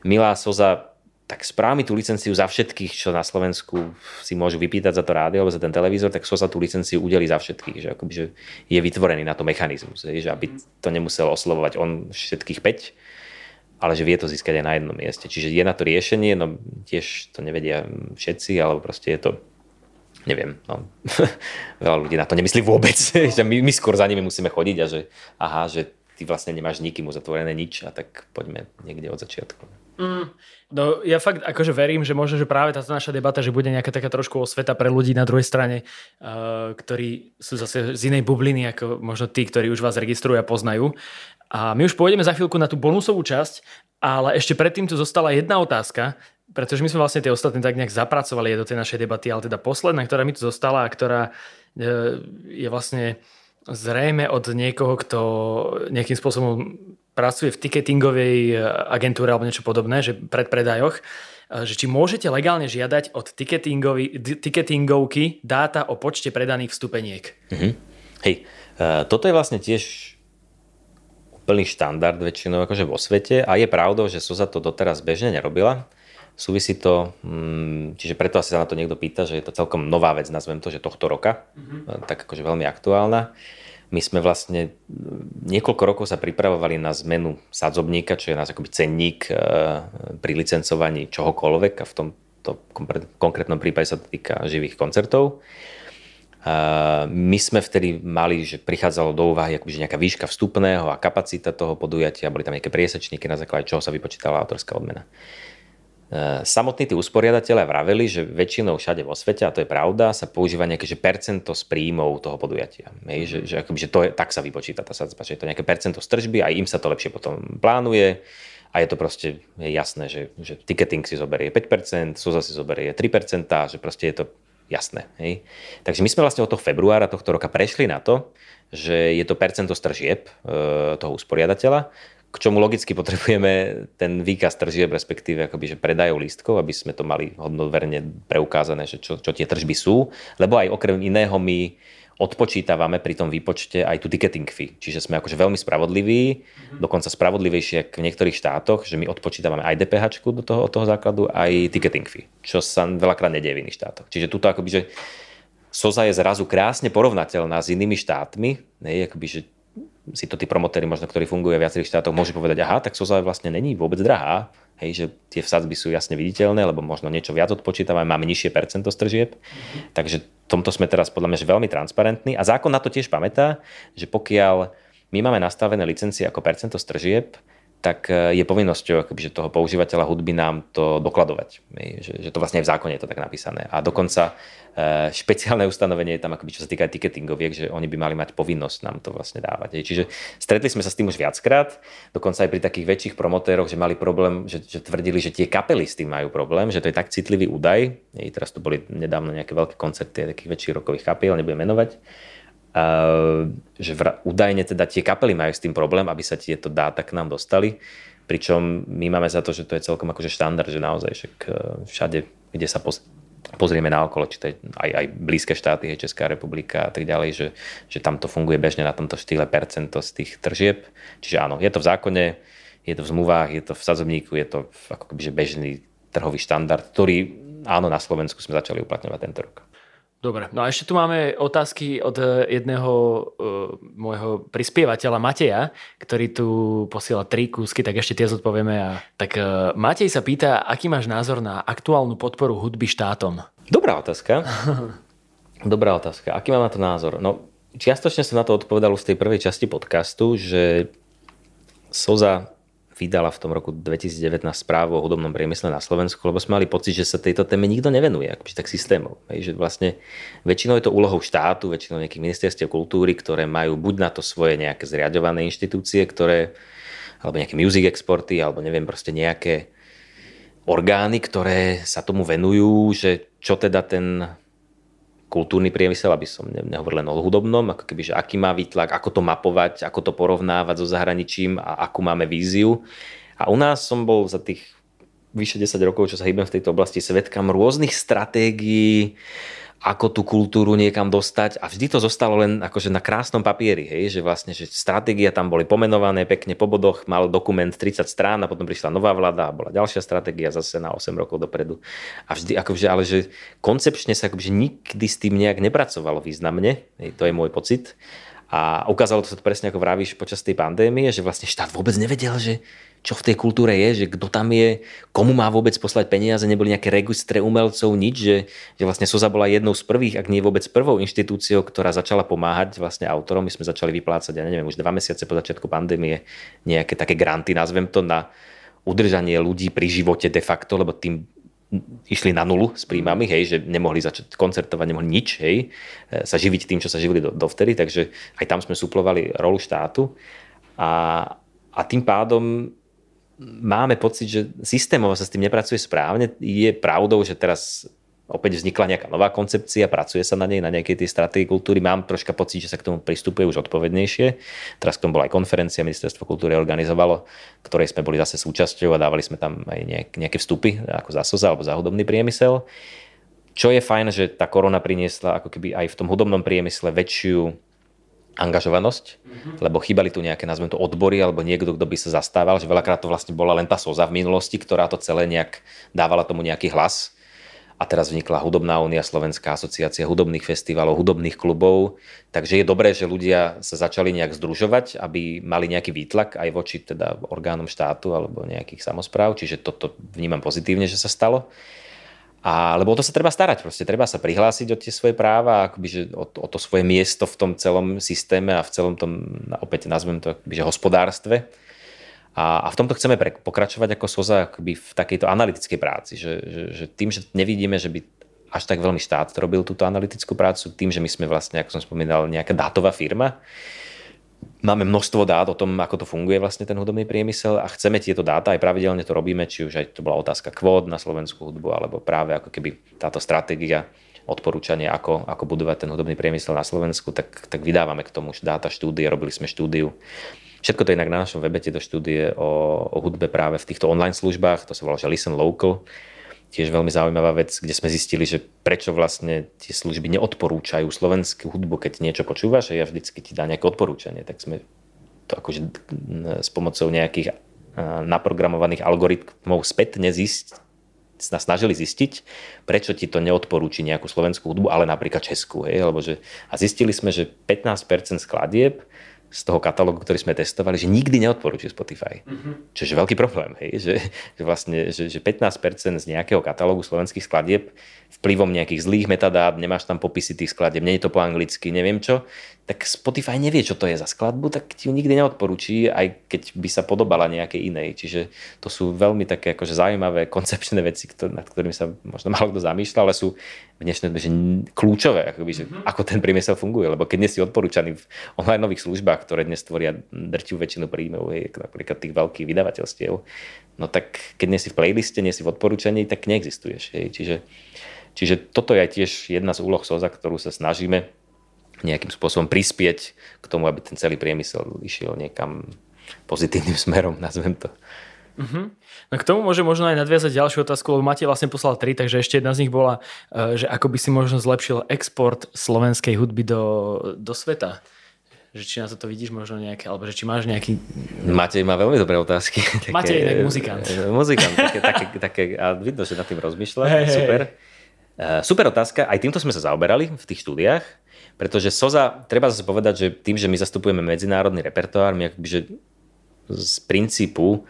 milá Soza, tak správ tú licenciu za všetkých, čo na Slovensku si môžu vypýtať za to rádio alebo za ten televízor, tak Sosa tú licenciu udeli za všetkých. Že, akoby, že je vytvorený na to mechanizmus, že aby to nemusel oslovovať on všetkých 5, ale že vie to získať aj na jednom mieste. Čiže je na to riešenie, no tiež to nevedia všetci, alebo proste je to neviem, no, veľa ľudí na to nemyslí vôbec, že my, my skôr za nimi musíme chodiť a že aha, že ty vlastne nemáš nikým uzatvorené nič a tak poďme niekde od začiatku. Mm, no ja fakt akože verím, že možno, že práve táto naša debata, že bude nejaká taká trošku osveta pre ľudí na druhej strane, uh, ktorí sú zase z inej bubliny, ako možno tí, ktorí už vás registrujú a poznajú. A my už pôjdeme za chvíľku na tú bonusovú časť, ale ešte predtým tu zostala jedna otázka, pretože my sme vlastne tie ostatné tak nejak zapracovali do tej našej debaty, ale teda posledná, ktorá mi tu zostala a ktorá e, je vlastne zrejme od niekoho, kto nejakým spôsobom pracuje v ticketingovej e, agentúre alebo niečo podobné, že pred predajoch, e, že či môžete legálne žiadať od ticketingovky dáta o počte predaných vstupeniek. Mm-hmm. Hej, toto je vlastne tiež plný štandard väčšinou akože vo svete a je pravdou, že SOZA to doteraz bežne nerobila. Súvisí to, mm, čiže preto asi sa na to niekto pýta, že je to celkom nová vec, nazvem to, že tohto roka, mm-hmm. tak akože veľmi aktuálna. My sme vlastne niekoľko rokov sa pripravovali na zmenu sadzobníka, čo je nás akoby cenník e, pri licencovaní čohokoľvek a v tomto konkrétnom prípade sa to týka živých koncertov. My sme vtedy mali, že prichádzalo do úvahy akoby, nejaká výška vstupného a kapacita toho podujatia, boli tam nejaké priesečníky, na základe čoho sa vypočítala autorská odmena. samotní tí usporiadatelia vraveli, že väčšinou všade vo svete, a to je pravda, sa používa nejaké že percento z príjmov toho podujatia. Hej, že, že, akoby, že to je, tak sa vypočíta tá sadzba, že je to nejaké percento z tržby a im sa to lepšie potom plánuje a je to proste jasné, že, že ticketing si zoberie 5%, SUZA si zoberie 3%, že proste je to jasné. Hej. Takže my sme vlastne od toho februára tohto roka prešli na to, že je to percento z tržieb e, toho usporiadateľa, k čomu logicky potrebujeme ten výkaz tržieb, respektíve akoby, že predajov lístkov, aby sme to mali hodnoverne preukázané, že čo, čo tie tržby sú, lebo aj okrem iného my odpočítavame pri tom výpočte aj tú ticketing fee. Čiže sme akože veľmi spravodliví, mm-hmm. dokonca spravodlivejšie v niektorých štátoch, že my odpočítavame aj DPH do toho, od toho základu, aj ticketing fee, čo sa veľakrát nedieje v iných štátoch. Čiže tuto akoby, že SOZA je zrazu krásne porovnateľná s inými štátmi, ne, akoby, že si to tí promotéri, možno, ktorí fungujú v viacerých štátoch, môžu povedať, aha, tak SOZA vlastne není vôbec drahá, hej, že tie vsadzby sú jasne viditeľné, lebo možno niečo viac odpočítavame, máme nižšie percento stržieb, mm-hmm. takže tomto sme teraz podľa mňa že veľmi transparentní a zákon na to tiež pamätá, že pokiaľ my máme nastavené licencie ako percento stržieb, tak e, je povinnosťou akoby, toho používateľa hudby nám to dokladovať. Že, že to vlastne aj v zákone je to tak napísané. A dokonca e, špeciálne ustanovenie je tam, akoby, čo sa týka ticketingoviek, že oni by mali mať povinnosť nám to vlastne dávať. Čiže stretli sme sa s tým už viackrát, dokonca aj pri takých väčších promotéroch, že mali problém, že, že tvrdili, že tie kapely s tým majú problém, že to je tak citlivý údaj. Teraz tu boli nedávno nejaké veľké koncerty takých väčších rokových kapiel, nebudem menovať že údajne teda tie kapely majú s tým problém, aby sa tieto dáta k nám dostali. Pričom my máme za to, že to je celkom akože štandard, že naozaj však e, všade, kde sa pozrieme na okolo, či to je aj, aj blízke štáty, je Česká republika a tak ďalej, že, že tam to funguje bežne na tomto štýle percento z tých tržieb. Čiže áno, je to v zákone, je to v zmluvách, je to v sadzobníku, je to ako keby, že bežný trhový štandard, ktorý áno, na Slovensku sme začali uplatňovať tento rok. Dobre, no a ešte tu máme otázky od eh, jedného uh, môjho prispievateľa Mateja, ktorý tu posiela tri kúsky, tak ešte tie zodpovieme. A... Tak uh, Matej sa pýta, aký máš názor na aktuálnu podporu hudby štátom? Dobrá otázka. Dobrá otázka. Aký mám na to názor? No, čiastočne som na to odpovedal už z tej prvej časti podcastu, že Soza vydala v tom roku 2019 správu o hudobnom priemysle na Slovensku, lebo sme mali pocit, že sa tejto téme nikto nevenuje, akože tak systémov. Hej, že vlastne väčšinou je to úlohou štátu, väčšinou nejakých ministerstiev kultúry, ktoré majú buď na to svoje nejaké zriadované inštitúcie, ktoré, alebo nejaké music exporty, alebo neviem, proste nejaké orgány, ktoré sa tomu venujú, že čo teda ten kultúrny priemysel, aby som nehovoril len o hudobnom, ako keby, že aký má výtlak, ako to mapovať, ako to porovnávať so zahraničím a akú máme víziu. A u nás som bol za tých vyše 10 rokov, čo sa hýbem v tejto oblasti, svetkam rôznych stratégií, ako tú kultúru niekam dostať a vždy to zostalo len akože na krásnom papieri, hej, že vlastne, že stratégia tam boli pomenované pekne po bodoch, mal dokument 30 strán a potom prišla nová vláda a bola ďalšia stratégia zase na 8 rokov dopredu. A vždy, akože, ale že koncepčne sa akože nikdy s tým nejak nepracovalo významne, hej, to je môj pocit. A ukázalo to sa to presne ako vravíš počas tej pandémie, že vlastne štát vôbec nevedel, že čo v tej kultúre je, že kto tam je, komu má vôbec poslať peniaze, neboli nejaké registre umelcov, nič, že, že vlastne SOZA bola jednou z prvých, ak nie vôbec prvou inštitúciou, ktorá začala pomáhať vlastne autorom. My sme začali vyplácať, ja neviem, už dva mesiace po začiatku pandémie nejaké také granty, nazvem to, na udržanie ľudí pri živote de facto, lebo tým išli na nulu s príjmami, hej, že nemohli začať koncertovať, nemohli nič, hej, e, sa živiť tým, čo sa živili do, dovtedy, takže aj tam sme suplovali rolu štátu a, a tým pádom máme pocit, že systémovo sa s tým nepracuje správne. Je pravdou, že teraz opäť vznikla nejaká nová koncepcia, pracuje sa na nej, na nejakej tej stratégii kultúry. Mám troška pocit, že sa k tomu pristupuje už odpovednejšie. Teraz k tomu bola aj konferencia, ministerstvo kultúry organizovalo, ktorej sme boli zase súčasťou a dávali sme tam aj nejaké vstupy ako za SOZA alebo za hudobný priemysel. Čo je fajn, že tá korona priniesla ako keby aj v tom hudobnom priemysle väčšiu angažovanosť, mm-hmm. lebo chýbali tu nejaké, nazvem to, odbory alebo niekto, kto by sa zastával, že veľakrát to vlastne bola len tá soza v minulosti, ktorá to celé nejak dávala tomu nejaký hlas. A teraz vznikla Hudobná únia, Slovenská asociácia hudobných festivalov, hudobných klubov. Takže je dobré, že ľudia sa začali nejak združovať, aby mali nejaký výtlak aj voči teda orgánom štátu alebo nejakých samozpráv. Čiže toto vnímam pozitívne, že sa stalo. A, lebo o to sa treba starať, proste treba sa prihlásiť o tie svoje práva, akoby, že o, o to svoje miesto v tom celom systéme a v celom tom, opäť nazvem to, akoby, že hospodárstve. A, a v tomto chceme pre, pokračovať ako SOZA akoby v takejto analytickej práci, že, že, že tým, že nevidíme, že by až tak veľmi štát robil túto analytickú prácu, tým, že my sme vlastne, ako som spomínal, nejaká dátová firma, máme množstvo dát o tom, ako to funguje vlastne ten hudobný priemysel a chceme tieto dáta, aj pravidelne to robíme, či už aj to bola otázka kvót na slovenskú hudbu, alebo práve ako keby táto stratégia odporúčanie, ako, ako budovať ten hudobný priemysel na Slovensku, tak, tak vydávame k tomu dáta štúdie, robili sme štúdiu Všetko to je inak na našom webe, tieto štúdie o, o hudbe práve v týchto online službách, to sa volá, že Listen Local, tiež veľmi zaujímavá vec, kde sme zistili, že prečo vlastne tie služby neodporúčajú slovenskú hudbu, keď niečo počúvaš a ja vždycky ti dá nejaké odporúčanie, tak sme to akože s pomocou nejakých naprogramovaných algoritmov spätne zist, snažili zistiť, prečo ti to neodporúči nejakú slovenskú hudbu, ale napríklad českú. Hej? Lebo že, a zistili sme, že 15% skladieb z toho katalógu, ktorý sme testovali, že nikdy neodporúči Spotify. Mm-hmm. Čo je veľký problém, hej? Že, že, vlastne, že, že 15% z nejakého katalógu slovenských skladieb vplyvom nejakých zlých metadát, nemáš tam popisy tých skladieb, nie je to po anglicky, neviem čo, tak Spotify nevie, čo to je za skladbu, tak ti ju nikdy neodporúči, aj keď by sa podobala nejakej inej. Čiže to sú veľmi také akože zaujímavé koncepčné veci, ktoré, nad ktorými sa možno málo kto zamýšľa, ale sú v dnešnej dobe kľúčové, akoby, že mm-hmm. ako ten priemysel funguje. Lebo keď nie si odporúčaný v online nových službách, ktoré dnes tvoria drtivú väčšinu príjmov, hej, napríklad tých veľkých vydavateľstiev, no tak keď nie si v playliste, nie si v odporúčaní, tak neexistuješ. Hej. Čiže, čiže toto je tiež jedna z úloh SOZA, ktorú sa snažíme nejakým spôsobom prispieť k tomu, aby ten celý priemysel išiel niekam pozitívnym smerom, nazvem to. Uh-huh. No k tomu môže možno aj nadviazať ďalšiu otázku, lebo Matej vlastne poslal tri, takže ešte jedna z nich bola, e, že ako by si možno zlepšil export slovenskej hudby do, do sveta. Že či na to vidíš možno nejaké, alebo že či máš nejaký... Matej má veľmi dobré otázky. Matej je muzikant. Muzikant, také, také, také, a vidno, že nad tým rozmýšľa. Hey, super. Hey. Super otázka, aj týmto sme sa zaoberali v tých štúdiách. Pretože SOZA, treba zase povedať, že tým, že my zastupujeme medzinárodný repertoár, my akoby, že z princípu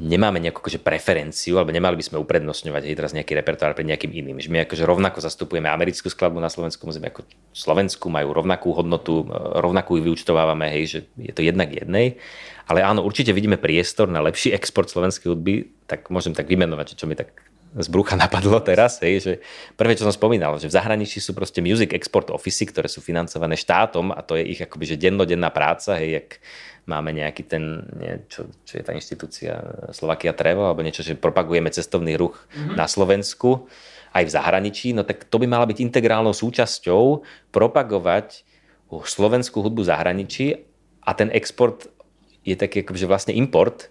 nemáme nejakú akože preferenciu, alebo nemali by sme uprednostňovať hej, teraz nejaký repertoár pred nejakým iným. Že my akože rovnako zastupujeme americkú skladbu na Slovensku, území ako Slovensku, majú rovnakú hodnotu, rovnakú ju vyučtovávame, hej, že je to jednak jednej. Ale áno, určite vidíme priestor na lepší export slovenskej hudby, tak môžem tak vymenovať, čo mi tak z brucha napadlo teraz, hej, že prvé, čo som spomínal, že v zahraničí sú proste music export office, ktoré sú financované štátom a to je ich akoby, že dennodenná práca, hej, jak máme nejaký ten, nie, čo, čo je tá inštitúcia Slovakia Travel, alebo niečo, že propagujeme cestovný ruch mm-hmm. na Slovensku, aj v zahraničí, no tak to by mala byť integrálnou súčasťou propagovať slovenskú hudbu v zahraničí a ten export je taký akože vlastne import,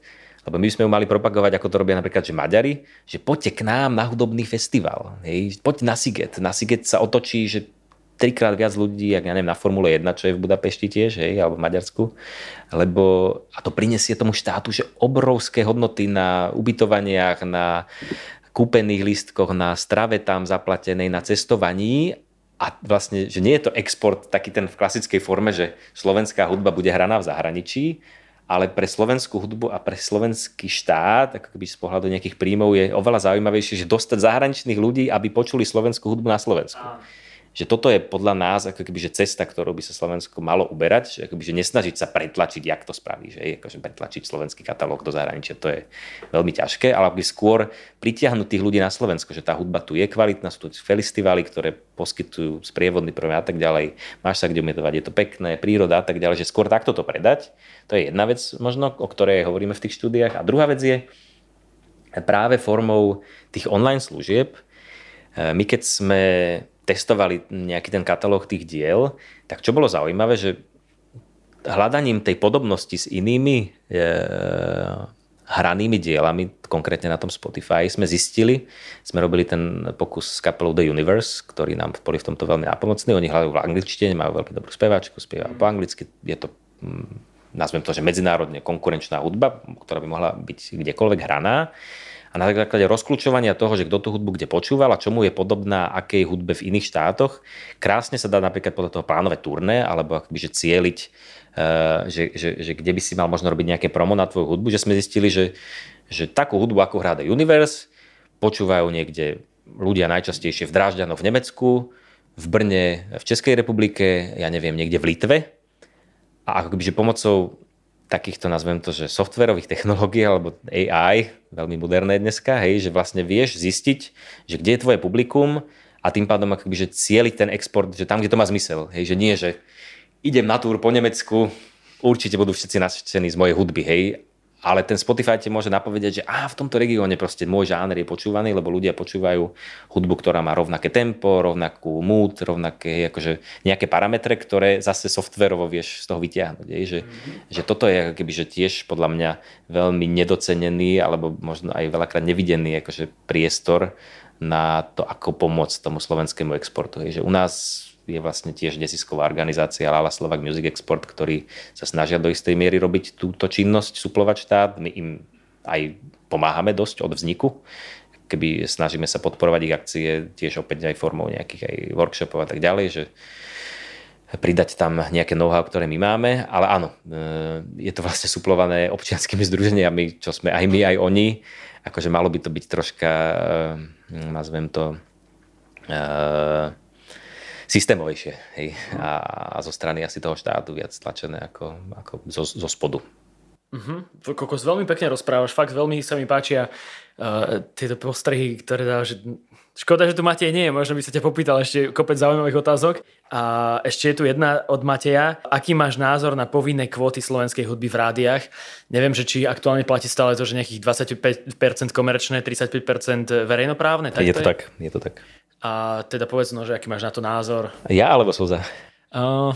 lebo my sme ju mali propagovať, ako to robia napríklad že Maďari, že poďte k nám na hudobný festival. Hej, poď na Siget. Na Siget sa otočí, že trikrát viac ľudí, ak ja neviem, na Formule 1, čo je v Budapešti tiež, hej, alebo v Maďarsku. Lebo, a to prinesie tomu štátu, že obrovské hodnoty na ubytovaniach, na kúpených lístkoch, na strave tam zaplatenej, na cestovaní a vlastne, že nie je to export taký ten v klasickej forme, že slovenská hudba bude hraná v zahraničí, ale pre slovenskú hudbu a pre slovenský štát, ako keby z pohľadu nejakých príjmov, je oveľa zaujímavejšie, že dostať zahraničných ľudí, aby počuli slovenskú hudbu na Slovensku. Áno že toto je podľa nás ako keby, že cesta, ktorou by sa Slovensko malo uberať, že, akoby, že nesnažiť sa pretlačiť, jak to spraví, že akože pretlačiť slovenský katalóg do zahraničia, to je veľmi ťažké, ale aby skôr pritiahnuť tých ľudí na Slovensko, že tá hudba tu je kvalitná, sú tu festivaly, ktoré poskytujú sprievodný program a tak ďalej, máš sa kde umietovať, je to pekné, príroda a tak ďalej, že skôr takto to predať, to je jedna vec možno, o ktorej hovoríme v tých štúdiách. A druhá vec je práve formou tých online služieb, my keď sme testovali nejaký ten katalóg tých diel, tak čo bolo zaujímavé, že hľadaním tej podobnosti s inými e, hranými dielami, konkrétne na tom Spotify, sme zistili, sme robili ten pokus s kapelou The Universe, ktorí nám boli v tomto veľmi nápomocní. Oni hľadajú v angličtine, majú veľmi dobrú speváčku, spievajú po anglicky. Je to, mm, nazvem to, že medzinárodne konkurenčná hudba, ktorá by mohla byť kdekoľvek hraná a na základe rozklúčovania toho, že kto tú hudbu kde počúval a čomu je podobná akej hudbe v iných štátoch, krásne sa dá napríklad podľa toho plánovať turné alebo akoby, že cieliť, uh, že, že, že, kde by si mal možno robiť nejaké promo na tvoju hudbu, že sme zistili, že, že takú hudbu, ako hrá The Universe, počúvajú niekde ľudia najčastejšie v Drážďanoch v Nemecku, v Brne v Českej republike, ja neviem, niekde v Litve. A akoby, že pomocou takýchto, nazvem to, že softverových technológií alebo AI, veľmi moderné dneska, hej, že vlastne vieš zistiť, že kde je tvoje publikum a tým pádom akoby, že cieliť ten export, že tam, kde to má zmysel, hej, že nie, že idem na túr po Nemecku, určite budú všetci nasčení z mojej hudby, hej, ale ten Spotify ti môže napovedať, že á, v tomto regióne proste môj žáner je počúvaný, lebo ľudia počúvajú hudbu, ktorá má rovnaké tempo, rovnakú mood, rovnaké akože nejaké parametre, ktoré zase softverovo vieš z toho vyťahnuť. Je, že, mm-hmm. že toto je keby, že tiež podľa mňa veľmi nedocenený alebo možno aj veľakrát nevidený akože priestor na to, ako pomôcť tomu slovenskému exportu. Je, že u nás je vlastne tiež nesisková organizácia Lala Slovak Music Export, ktorí sa snažia do istej miery robiť túto činnosť, suplovať štát. My im aj pomáhame dosť od vzniku. Keby snažíme sa podporovať ich akcie tiež opäť aj formou nejakých aj workshopov a tak ďalej, že pridať tam nejaké know-how, ktoré my máme, ale áno, e, je to vlastne suplované občianskými združeniami, čo sme aj my, aj oni. Akože malo by to byť troška, e, nazvem to, e, systémovejšie hej, a, a zo strany asi toho štátu viac tlačené ako, ako zo, zo spodu. Uh-huh. Kokos, veľmi pekne rozprávaš, fakt veľmi sa mi páčia uh, tieto postrehy, ktoré dáš. Škoda, že tu Matej nie je, možno by sa ťa popýtal ešte kopec zaujímavých otázok. A ešte je tu jedna od Mateja. Aký máš názor na povinné kvóty slovenskej hudby v rádiách? Neviem, že či aktuálne platí stále to, že nejakých 25% komerčné, 35% verejnoprávne. Tak je to, to je? tak, je to tak. A teda povedz no, že aký máš na to názor. Ja alebo Soza? Uh,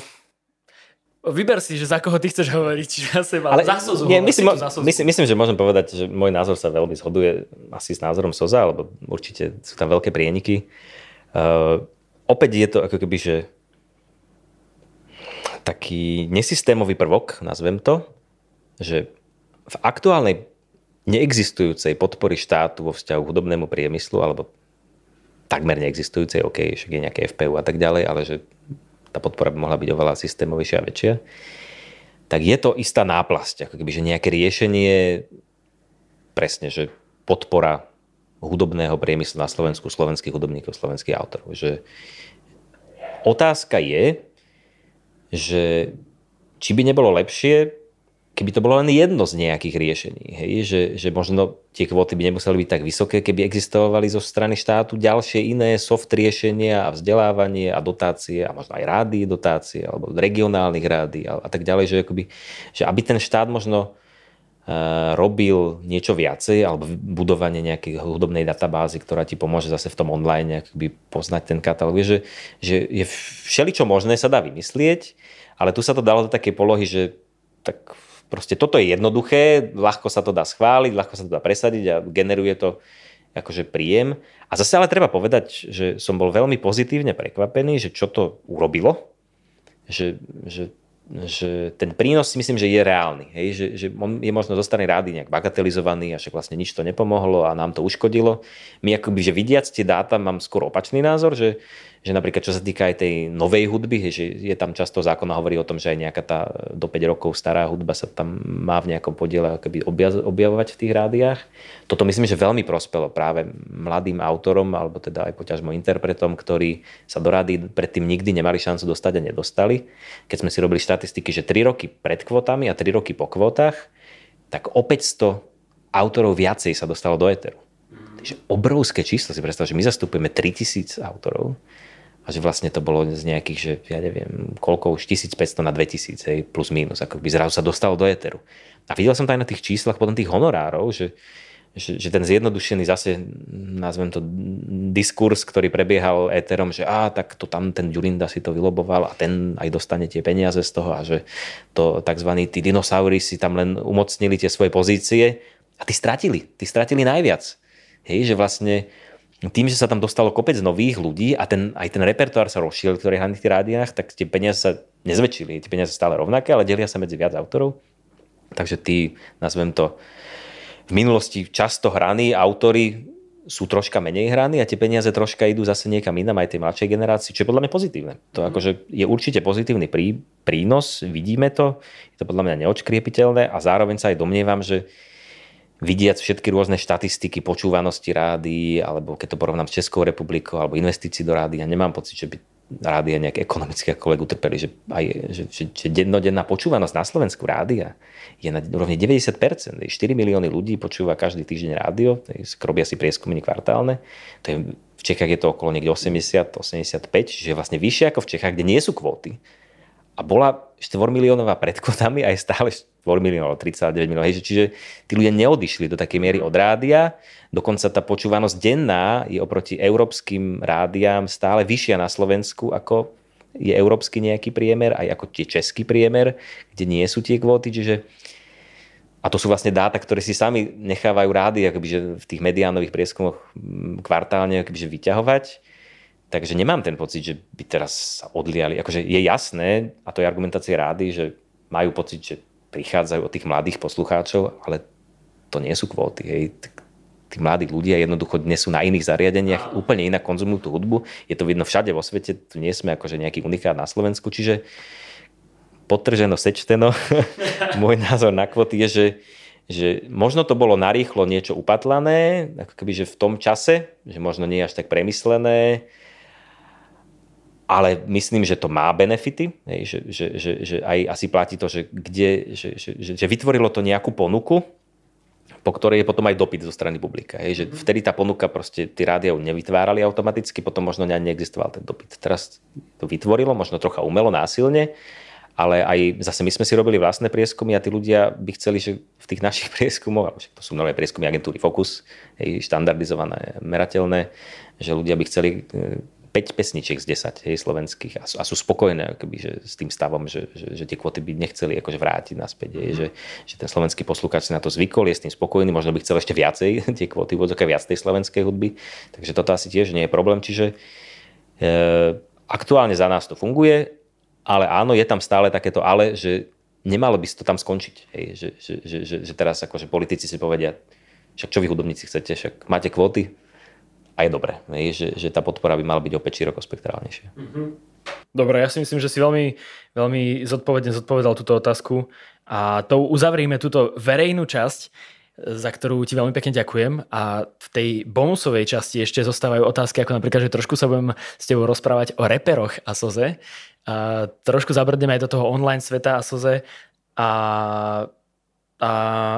vyber si, že za koho ty chceš hovoriť. Či za seba. Ale za Sozu, nie, myslím, za myslím, myslím, že môžem povedať, že môj názor sa veľmi zhoduje asi s názorom Soza, alebo určite sú tam veľké prieniky. Uh, opäť je to ako keby, že taký nesystémový prvok, nazvem to, že v aktuálnej neexistujúcej podpory štátu vo vzťahu k hudobnému priemyslu alebo takmer neexistujúcej, OK, však je nejaké FPU a tak ďalej, ale že tá podpora by mohla byť oveľa systémovejšia a väčšia, tak je to istá náplasť, ako keby, že nejaké riešenie presne, že podpora hudobného priemyslu na Slovensku, slovenských hudobníkov, slovenských autorov. Že otázka je, že či by nebolo lepšie keby to bolo len jedno z nejakých riešení, hej, že, že možno tie kvóty by nemuseli byť tak vysoké, keby existovali zo strany štátu ďalšie iné soft riešenia a vzdelávanie a dotácie a možno aj rády dotácie alebo regionálnych rády a, a tak ďalej, že, akoby, že aby ten štát možno uh, robil niečo viacej alebo budovanie nejakej hudobnej databázy, ktorá ti pomôže zase v tom online akoby poznať ten katalóg, že, že je všeličo možné sa dá vymyslieť, ale tu sa to dalo do takej polohy, že tak Proste toto je jednoduché, ľahko sa to dá schváliť, ľahko sa to dá presadiť a generuje to akože príjem. A zase ale treba povedať, že som bol veľmi pozitívne prekvapený, že čo to urobilo, že, že že ten prínos si myslím, že je reálny. Hej? Že, že on je možno zo strany rády nejak bagatelizovaný a však vlastne nič to nepomohlo a nám to uškodilo. My akoby, že vidiac tie dáta mám skôr opačný názor, že, že napríklad čo sa týka aj tej novej hudby, že je tam často zákon a hovorí o tom, že aj nejaká tá do 5 rokov stará hudba sa tam má v nejakom podiele akoby objavovať v tých rádiách. Toto myslím, že veľmi prospelo práve mladým autorom alebo teda aj poťažmo interpretom, ktorí sa do rády predtým nikdy nemali šancu dostať a nedostali. Keď sme si robili štatistiky, že 3 roky pred kvotami a 3 roky po kvotách, tak o 500 autorov viacej sa dostalo do Eteru. Takže obrovské číslo si predstav, že my zastupujeme 3000 autorov a že vlastne to bolo z nejakých, že ja neviem, koľko už 1500 na 2000, hej, plus minus, ako by zrazu sa dostalo do éteru. A videl som to aj na tých číslach potom tých honorárov, že, že, že ten zjednodušený zase, nazvem to diskurs, ktorý prebiehal éterom, že á, tak to tam ten Ďurinda si to vyloboval a ten aj dostane tie peniaze z toho a že to tzv. tí dinosaury si tam len umocnili tie svoje pozície a tí stratili, tí stratili najviac. Hej, že vlastne tým, že sa tam dostalo kopec nových ľudí a ten, aj ten repertoár sa rozšiel, ktorý je na tých rádiách, tak tie peniaze sa nezväčšili. Tie peniaze stále rovnaké, ale delia sa medzi viac autorov. Takže tí, nazvem to, v minulosti často hraní autory sú troška menej hraní a tie peniaze troška idú zase niekam inam aj tej mladšej generácii, čo je podľa mňa pozitívne. To mm. akože je určite pozitívny prí, prínos, vidíme to, je to podľa mňa neočkriepiteľné a zároveň sa aj domnievam, že vidiac všetky rôzne štatistiky počúvanosti rády, alebo keď to porovnám s Českou republikou, alebo investícií do rády, ja nemám pocit, že by rádia nejak ekonomicky ako utrpeli, že, aj, že, že, že dennodenná počúvanosť na Slovensku rádia je na úrovni 90%. 4 milióny ľudí počúva každý týždeň rádio, robia si prieskumy kvartálne. To je, v Čechách je to okolo niekde 80-85, čiže vlastne vyššie ako v Čechách, kde nie sú kvóty. A bola 4 miliónová pred kvotami a je stále 4 miliónov, 39 miliónov. Hej, čiže tí ľudia neodišli do takej miery od rádia. Dokonca tá počúvanosť denná je oproti európskym rádiám stále vyššia na Slovensku ako je európsky nejaký priemer, aj ako tie český priemer, kde nie sú tie kvóty. Čiže a to sú vlastne dáta, ktoré si sami nechávajú rády akoby, že v tých mediánových prieskumoch mm, kvartálne akoby, že vyťahovať. Takže nemám ten pocit, že by teraz sa odliali. Akože je jasné, a to je argumentácia rády, že majú pocit, že prichádzajú od tých mladých poslucháčov, ale to nie sú kvóty. Hej. Tí mladí ľudia jednoducho dnes sú na iných zariadeniach, úplne inak konzumujú tú hudbu. Je to vidno všade vo svete, tu nie sme akože nejaký unikát na Slovensku, čiže potrženo, sečteno, môj názor na kvoty je, že, že možno to bolo narýchlo niečo upatlané, ako keby, že v tom čase, že možno nie až tak premyslené, ale myslím, že to má benefity, hej, že, že, že, že aj asi platí to, že, kde, že, že, že, že vytvorilo to nejakú ponuku, po ktorej je potom aj dopyt zo strany publika. Hej, že mhm. vtedy tá ponuka proste, tí rádia nevytvárali automaticky, potom možno neexistoval ten dopyt. Teraz to vytvorilo, možno trocha umelo, násilne, ale aj zase my sme si robili vlastné prieskumy a tí ľudia by chceli, že v tých našich prieskumoch, to sú nové prieskumy agentúry Focus, hej, štandardizované, merateľné, že ľudia by chceli 5 e, pesničiek z 10 hej, slovenských a sú, a sú spokojné keby, že, s tým stavom, že, že, že tie kvoty by nechceli akože vrátiť naspäť. Hej, že, že ten slovenský poslucháč si na to zvykol, je s tým spokojný, možno by chcel ešte viacej tie kvoty, vodzoka viac tej slovenskej hudby. Takže toto asi tiež nie je problém. Čiže e, aktuálne za nás to funguje ale áno, je tam stále takéto ale, že nemalo by to tam skončiť. Hej, že, že, že, že, že teraz akože politici si povedia, však čo vy hudobníci chcete, však máte kvóty a je dobré, hej, že, že tá podpora by mala byť opäť širokospektrálnejšia. Mm-hmm. Dobre, ja si myslím, že si veľmi, veľmi zodpovedne zodpovedal túto otázku a to uzavrieme túto verejnú časť za ktorú ti veľmi pekne ďakujem. A v tej bonusovej časti ešte zostávajú otázky, ako napríklad, že trošku sa budem s tebou rozprávať o reperoch a soze. A trošku zabrdneme aj do toho online sveta a soze. A, a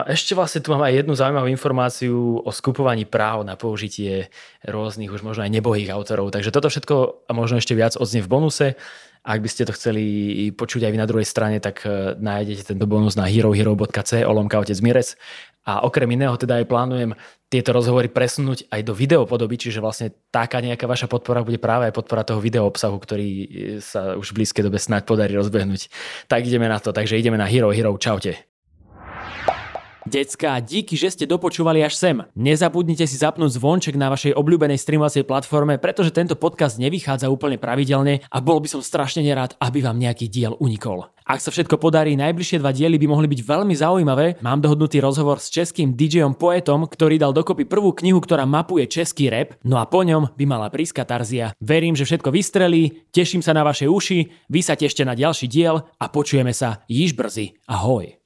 ešte vlastne tu mám aj jednu zaujímavú informáciu o skupovaní práv na použitie rôznych, už možno aj nebohých autorov. Takže toto všetko a možno ešte viac odznie v bonuse. Ak by ste to chceli počuť aj vy na druhej strane, tak e, nájdete tento bonus na herohero.c olomka otec Mirec a okrem iného teda aj plánujem tieto rozhovory presunúť aj do videopodoby, čiže vlastne taká nejaká vaša podpora bude práve aj podpora toho video obsahu, ktorý sa už v blízkej dobe snáď podarí rozbehnúť. Tak ideme na to, takže ideme na Hero Hero, čaute. Decká, díky, že ste dopočúvali až sem. Nezabudnite si zapnúť zvonček na vašej obľúbenej streamovacej platforme, pretože tento podcast nevychádza úplne pravidelne a bol by som strašne nerád, aby vám nejaký diel unikol. Ak sa všetko podarí, najbližšie dva diely by mohli byť veľmi zaujímavé. Mám dohodnutý rozhovor s českým DJom Poetom, ktorý dal dokopy prvú knihu, ktorá mapuje český rap, no a po ňom by mala prísť Katarzia. Verím, že všetko vystrelí, teším sa na vaše uši, vy sa tešte na ďalší diel a počujeme sa již brzy. Ahoj.